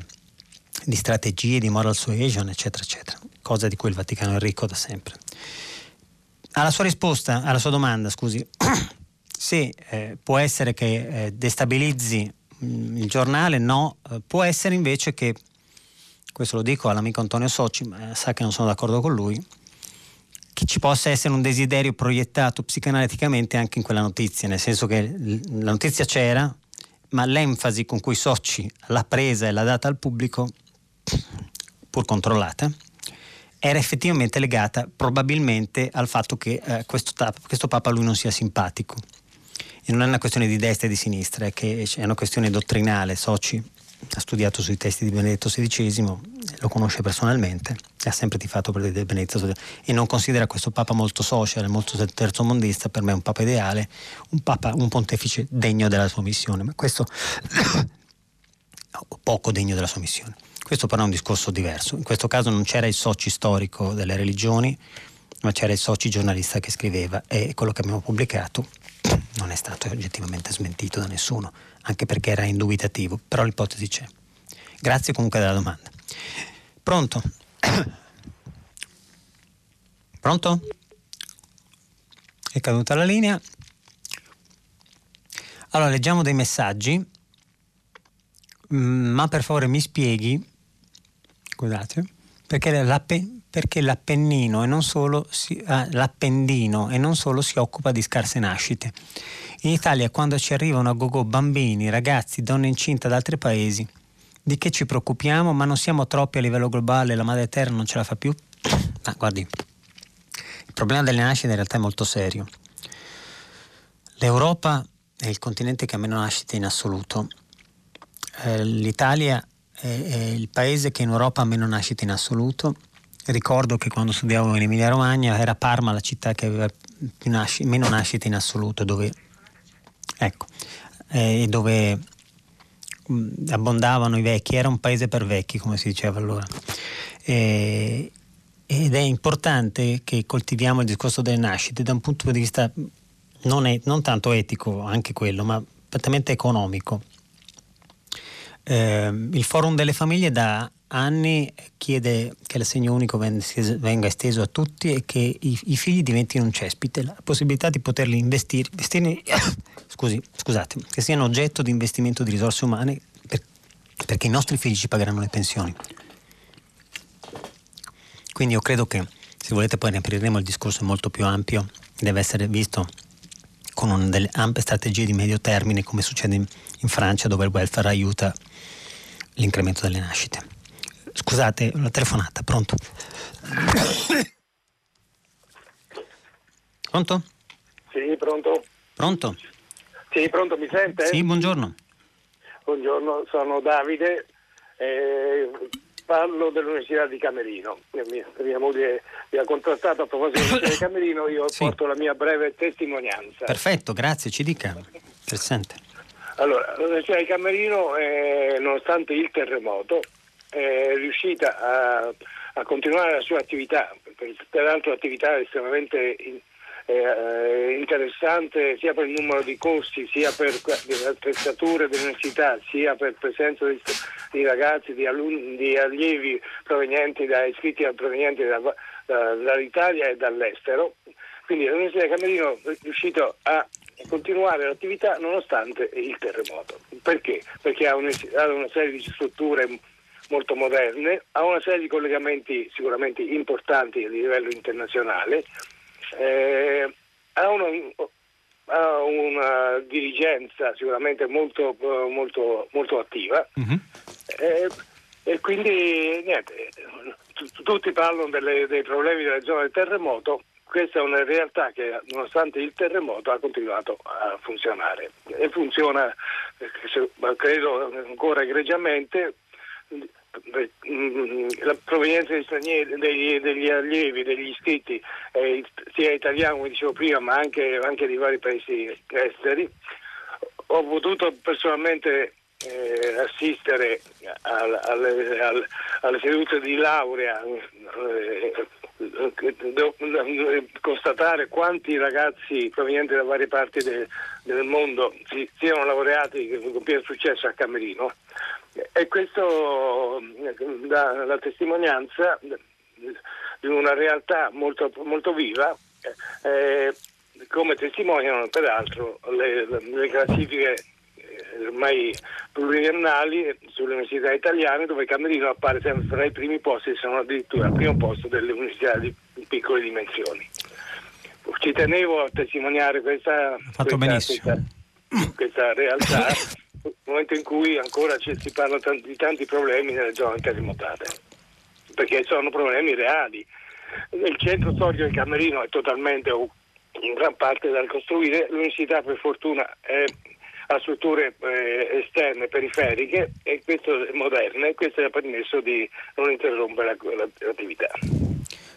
di strategie, di moral suasion, eccetera, eccetera cosa di cui il Vaticano è ricco da sempre. Alla sua risposta, alla sua domanda, scusi, se eh, può essere che eh, destabilizzi mh, mm, il giornale, no, eh, può essere invece che, questo lo dico all'amico Antonio Soci, ma sa che non sono d'accordo con lui, che ci possa essere un desiderio proiettato psicanaliticamente anche in quella notizia, nel senso che la notizia c'era, ma l'enfasi con cui Soci l'ha presa e l'ha data al pubblico, pur controllata, era effettivamente legata probabilmente al fatto che eh, questo, questo Papa lui non sia simpatico. E non è una questione di destra e di sinistra, è, è una questione dottrinale. Soci ha studiato sui testi di Benedetto XVI, lo conosce personalmente, ha sempre tifato per Benedetto XVI e non considera questo Papa molto social, molto terzomondista, per me è un Papa ideale, un, papa, un pontefice degno della sua missione, ma questo poco degno della sua missione. Questo però è un discorso diverso. In questo caso non c'era il soci storico delle religioni, ma c'era il soci giornalista che scriveva e quello che abbiamo pubblicato non è stato oggettivamente smentito da nessuno, anche perché era indubitativo, però l'ipotesi c'è. Grazie comunque della domanda. Pronto? Pronto? È caduta la linea. Allora, leggiamo dei messaggi, mm, ma per favore mi spieghi scusate, perché, perché l'Appennino e non solo si, ah, l'Appendino e non solo si occupa di scarse nascite. In Italia quando ci arrivano a gogo bambini, ragazzi, donne incinte da altri paesi, di che ci preoccupiamo, ma non siamo troppi a livello globale, la madre terra non ce la fa più? Ah, guardi, il problema delle nascite in realtà è molto serio. L'Europa è il continente che ha meno nascite in assoluto. Eh, L'Italia è il paese che in Europa ha meno nascite in assoluto. Ricordo che quando studiavo in Emilia Romagna era Parma la città che aveva nasci- meno nascite in assoluto, dove, ecco, eh, dove mh, abbondavano i vecchi, era un paese per vecchi, come si diceva allora. E, ed è importante che coltiviamo il discorso delle nascite da un punto di vista non, è, non tanto etico, anche quello, ma prettamente economico eh, il Forum delle Famiglie da anni chiede che l'assegno unico venga esteso a tutti e che i, i figli diventino un cespite, la possibilità di poterli investire, investire scusi, scusate, che siano oggetto di investimento di risorse umane per, perché i nostri figli ci pagheranno le pensioni. Quindi io credo che se volete poi ne apriremo il discorso molto più ampio, deve essere visto con delle ampie strategie di medio termine come succede in, in Francia dove il welfare aiuta l'incremento delle nascite. Scusate, la telefonata, pronto? Pronto? Sì, pronto. Pronto? Sì, pronto, mi sente? Sì, buongiorno. Buongiorno, sono Davide, eh, parlo dell'Università di Camerino. Mia, mia moglie mi ha contattato a proposito dell'Università di Camerino, io sì. porto la mia breve testimonianza. Perfetto, grazie, ci dica. Interessante. Allora, l'Università di Camerino, eh, nonostante il terremoto, è riuscita a, a, continuare la sua attività, peraltro attività estremamente eh, interessante sia per il numero di corsi, sia per le attrezzature dell'università, sia per presenza di, di ragazzi, di, alunni, di allievi provenienti da iscritti provenienti da, da, dall'Italia e dall'estero. Quindi l'Università di Camerino è riuscito a continuare l'attività nonostante il terremoto. Perché? Perché ha, un, ha una serie di strutture molto moderne, ha una serie di collegamenti sicuramente importanti a livello internazionale, eh, ha, una, ha, una, dirigenza sicuramente molto, molto, molto attiva uh-huh. eh, e quindi niente, tutti parlano delle, dei problemi della zona del terremoto, questa è una realtà che nonostante il terremoto ha continuato a funzionare e funziona eh, credo ancora egregiamente la provenienza degli, stranieri, degli, degli allievi, degli iscritti, eh, sia italiano come dicevo prima, ma anche, anche di vari paesi esteri. Ho potuto personalmente eh, assistere al, alle, al, alle sedute di laurea, eh, constatare quanti ragazzi provenienti da varie parti de, del mondo si, siano laureati con pieno successo a Camerino. E questo dà la testimonianza di una realtà molto, molto viva eh, come testimoniano peraltro le, le classifiche eh, ormai pluriennali sulle università italiane dove Camerino appare sempre tra i primi posti, sono addirittura al primo posto delle università di piccole dimensioni. Ci tenevo a testimoniare questa, questa, questa, questa realtà nel momento in cui ancora ci, si parla tanti, di tanti problemi nelle zone terremotate, perché sono problemi reali. Il centro storico di Camerino è totalmente in gran parte da ricostruire, l'università per fortuna è a strutture eh, esterne, periferiche e questo è moderne e questo ha permesso di non interrompere la, l'attività.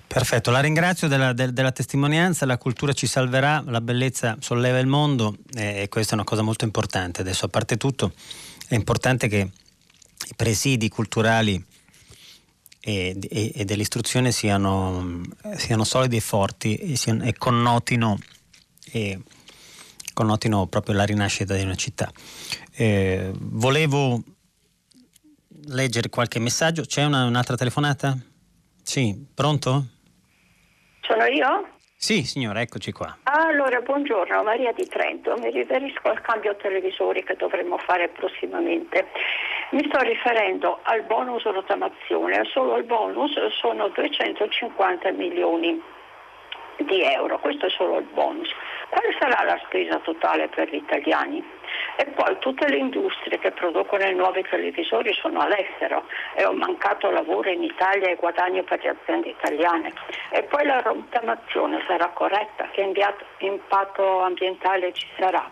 Perfetto, la ringrazio della, de, della, testimonianza, la cultura ci salverà, la bellezza solleva il mondo e questa è una cosa molto importante. Adesso, a parte tutto, è importante che i presidi culturali e, e, e dell'istruzione siano, siano, solidi e forti e, siano, e connotino, connotino, proprio la rinascita di una città. Eh, volevo leggere qualche messaggio. C'è una, un'altra telefonata? Sì, pronto? Sono io? Sì, signora, eccoci qua. Allora, buongiorno, Maria di Trento. Mi riferisco al cambio televisori che dovremmo fare prossimamente. Mi sto riferendo al bonus rottamazione. Solo il bonus sono 250 milioni di euro. Questo è solo il bonus. Quale sarà la spesa totale per gli italiani? E poi tutte le industrie che producono i nuovi televisori sono all'estero e ho mancato lavoro in Italia e guadagno per le aziende italiane. E poi la rottamazione sarà corretta? Che impatto ambientale ci sarà?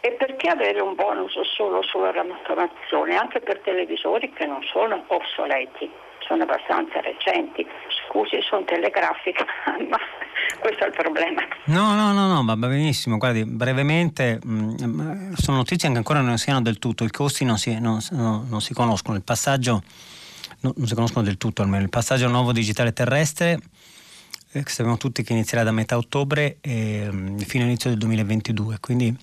E perché avere un bonus solo sulla rottamazione? Anche per televisori che non sono obsoleti sono abbastanza recenti. Scusi, sono telegrafica, ma questo è il problema. No, no, no, no, va benissimo. Guardi, brevemente, mm, sono notizie che ancora non siano del tutto, i costi non si, non, non si conoscono, il passaggio no, non si conoscono del tutto almeno, il passaggio nuovo digitale terrestre eh, sappiamo tutti che inizierà da metà ottobre e, mh, fino all'inizio del 2022, quindi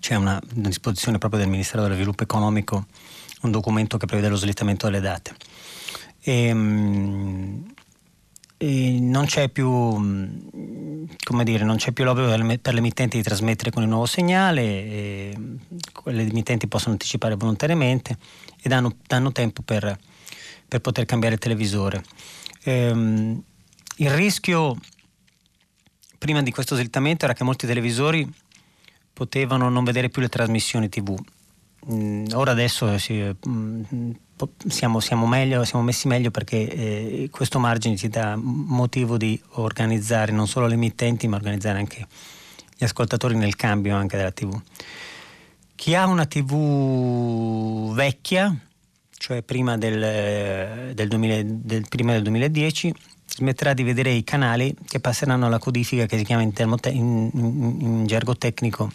c'è una, una disposizione proprio del Ministero dello Sviluppo Economico, un documento che prevede lo slittamento delle date. E, ehm, e non c'è più come dire, non c'è più l'obbligo per le emittenti di trasmettere con il nuovo segnale, le emittenti possono anticipare volontariamente e danno, danno tempo per, per, poter cambiare il televisore. Ehm, il rischio prima di questo slittamento era che molti televisori potevano non vedere più le trasmissioni tv. Mm, ora adesso si, mm, siamo, siamo, meglio, siamo messi meglio perché eh, questo margine ci dà motivo di organizzare non solo le emittenti ma organizzare anche gli ascoltatori nel cambio anche della tv. Chi ha una tv vecchia, cioè prima del, del, 2000, del, prima del 2010, smetterà di vedere i canali che passeranno alla codifica che si chiama in, termote- in, in, in gergo tecnico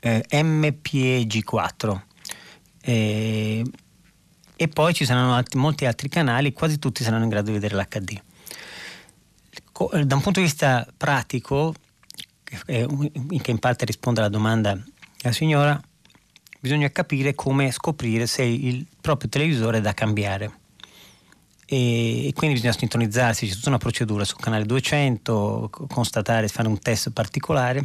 eh, MPEG4. Eh, e poi ci saranno altri, molti altri canali, quasi tutti saranno in grado di vedere l'HD. eh, da un punto di vista pratico, che in parte risponde alla domanda della signora, bisogna capire come scoprire se il proprio televisore è da cambiare. E, quindi bisogna sintonizzarsi, c'è tutta una procedura sul canale 200, constatare, fare un test particolare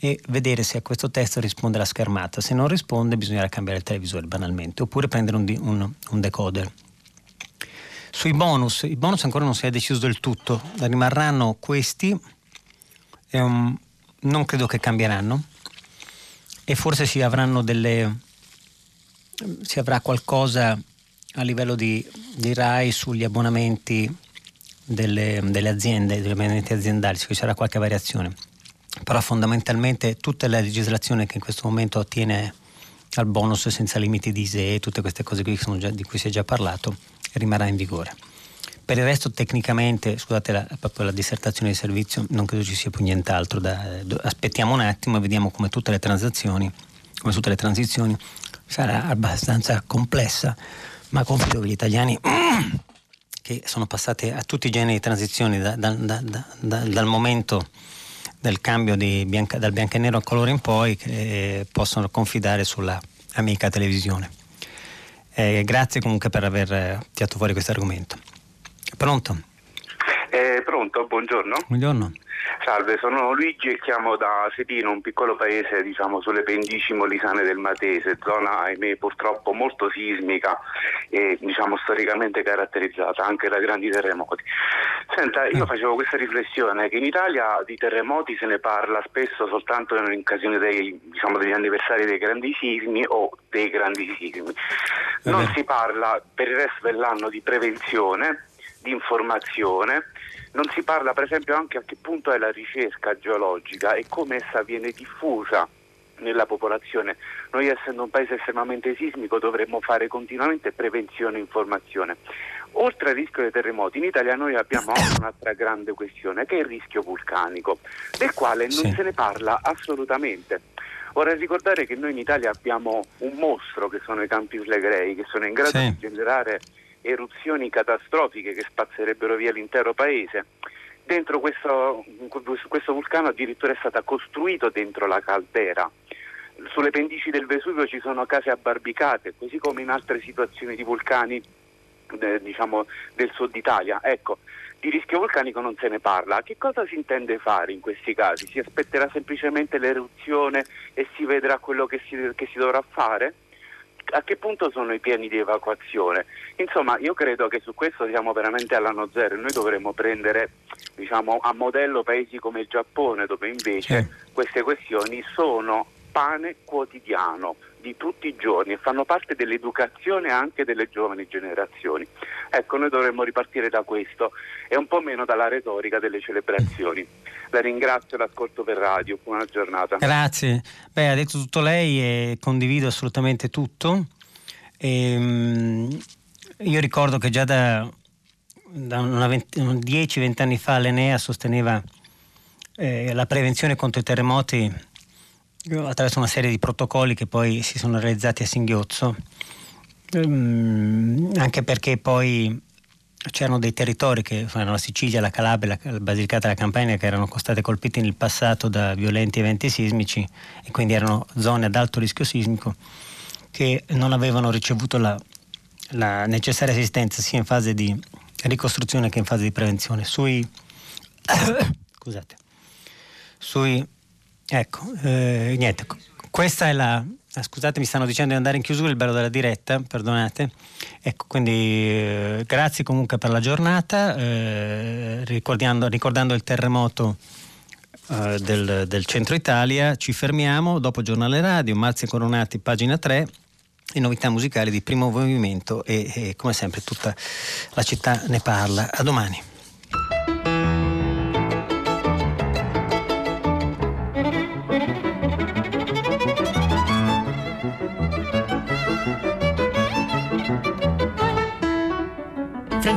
e vedere se a questo test risponde la schermata. Se non risponde bisognerà cambiare il televisore banalmente, oppure prendere un, un, un decoder. Sui bonus, i bonus ancora non si è deciso del tutto, rimarranno questi, um, non credo che cambieranno e forse si avranno delle si avrà qualcosa a livello di, di RAI sugli abbonamenti delle, delle aziende, degli abbonamenti aziendali, ci sarà qualche variazione. Però fondamentalmente tutta la legislazione che in questo momento attiene al bonus senza limiti di ISE tutte queste cose già, di cui si è già parlato rimarrà in vigore. Per il resto tecnicamente, scusate la, proprio la dissertazione di servizio, non credo ci sia più nient'altro da... Aspettiamo un attimo e vediamo come tutte le transazioni, come tutte le transizioni, sarà abbastanza complessa, ma confido che gli italiani che sono passati a tutti i generi di transizioni da, da, dal momento del cambio bianca, dal bianco e nero a colore in poi, che possono confidare sulla amica televisione. Eh, grazie comunque per aver eh, tirato fuori questo argomento. Pronto? Eh, pronto, buongiorno. Buongiorno. Salve, sono Luigi e chiamo da Sedino, un piccolo paese diciamo, sulle pendici molisane del Matese, zona ahimè purtroppo molto sismica e diciamo, storicamente caratterizzata anche da grandi terremoti. Senta, io mm. facevo questa riflessione che in Italia di terremoti se ne parla spesso soltanto in occasione dei, diciamo, degli anniversari dei grandi sismi o dei grandi sismi. Non si parla per il resto dell'anno di prevenzione, di informazione non si parla per esempio anche a che punto è la ricerca geologica e come essa viene diffusa nella popolazione. Noi essendo un paese estremamente sismico dovremmo fare continuamente prevenzione e informazione. Oltre al rischio dei terremoti, in Italia noi abbiamo anche un'altra grande questione che è il rischio vulcanico, del quale non sì. se ne parla assolutamente. Vorrei ricordare che noi in Italia abbiamo un mostro che sono i campi flegrei, che sono in grado sì. di generare eruzioni catastrofiche che spazzerebbero via l'intero paese. Dentro questo, questo vulcano addirittura è stata costruito dentro la caldera. Sulle pendici del Vesuvio ci sono case abbarbicate, così come in altre situazioni di vulcani eh, diciamo, del sud Italia. Ecco, di rischio vulcanico non se ne parla. Che cosa si intende fare in questi casi? Si aspetterà semplicemente l'eruzione e si vedrà quello che si, che si dovrà fare? A che punto sono i piani di evacuazione? Insomma, io credo che su questo siamo veramente all'anno zero e noi dovremmo prendere diciamo, a modello paesi come il Giappone, dove invece sì. queste questioni sono pane quotidiano di tutti i giorni e fanno parte dell'educazione anche delle giovani generazioni. Ecco, noi dovremmo ripartire da questo e un po' meno dalla retorica delle celebrazioni. La ringrazio e l'ascolto per radio, buona giornata. Grazie, Beh, ha detto tutto lei e condivido assolutamente tutto. E, um, io ricordo che già da, da 10-20 anni fa l'Enea sosteneva eh, la prevenzione contro i terremoti attraverso una serie di protocolli che poi si sono realizzati a singhiozzo, um, anche perché poi c'erano dei territori che erano la Sicilia, la Calabria, la Basilicata e la Campania che erano state colpiti nel passato da violenti eventi sismici e quindi erano zone ad alto rischio sismico che non avevano ricevuto la, la necessaria assistenza sia in fase di ricostruzione che in fase di prevenzione. Sui, scusate, sui Ecco, eh, niente, questa è la... Ah, scusate, mi stanno dicendo di andare in chiusura, il bello della diretta, perdonate. Ecco, quindi eh, grazie comunque per la giornata, eh, ricordando, ricordando, il terremoto eh, del, del, centro Italia, ci fermiamo, dopo giornale radio, Marzia Coronati, pagina 3, e novità musicali di primo movimento e, e come sempre tutta la città ne parla. A domani.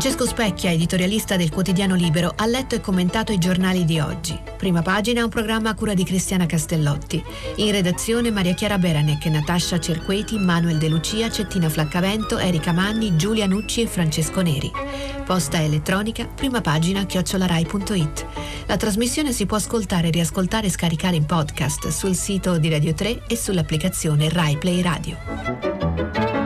Francesco Specchia, editorialista del quotidiano Libero, ha letto e commentato i giornali di oggi. Prima pagina un programma a cura di Cristiana Castellotti. In redazione Maria Chiara Beranec, Natascia Cerqueti, Manuel De Lucia, Cettina Flaccavento, Erika Manni, Giulia Nucci e Francesco Neri. Posta elettronica, prima pagina chiocciolarai.it. La trasmissione si può ascoltare, riascoltare e scaricare in podcast sul sito di Radio 3 e sull'applicazione Rai Play Radio.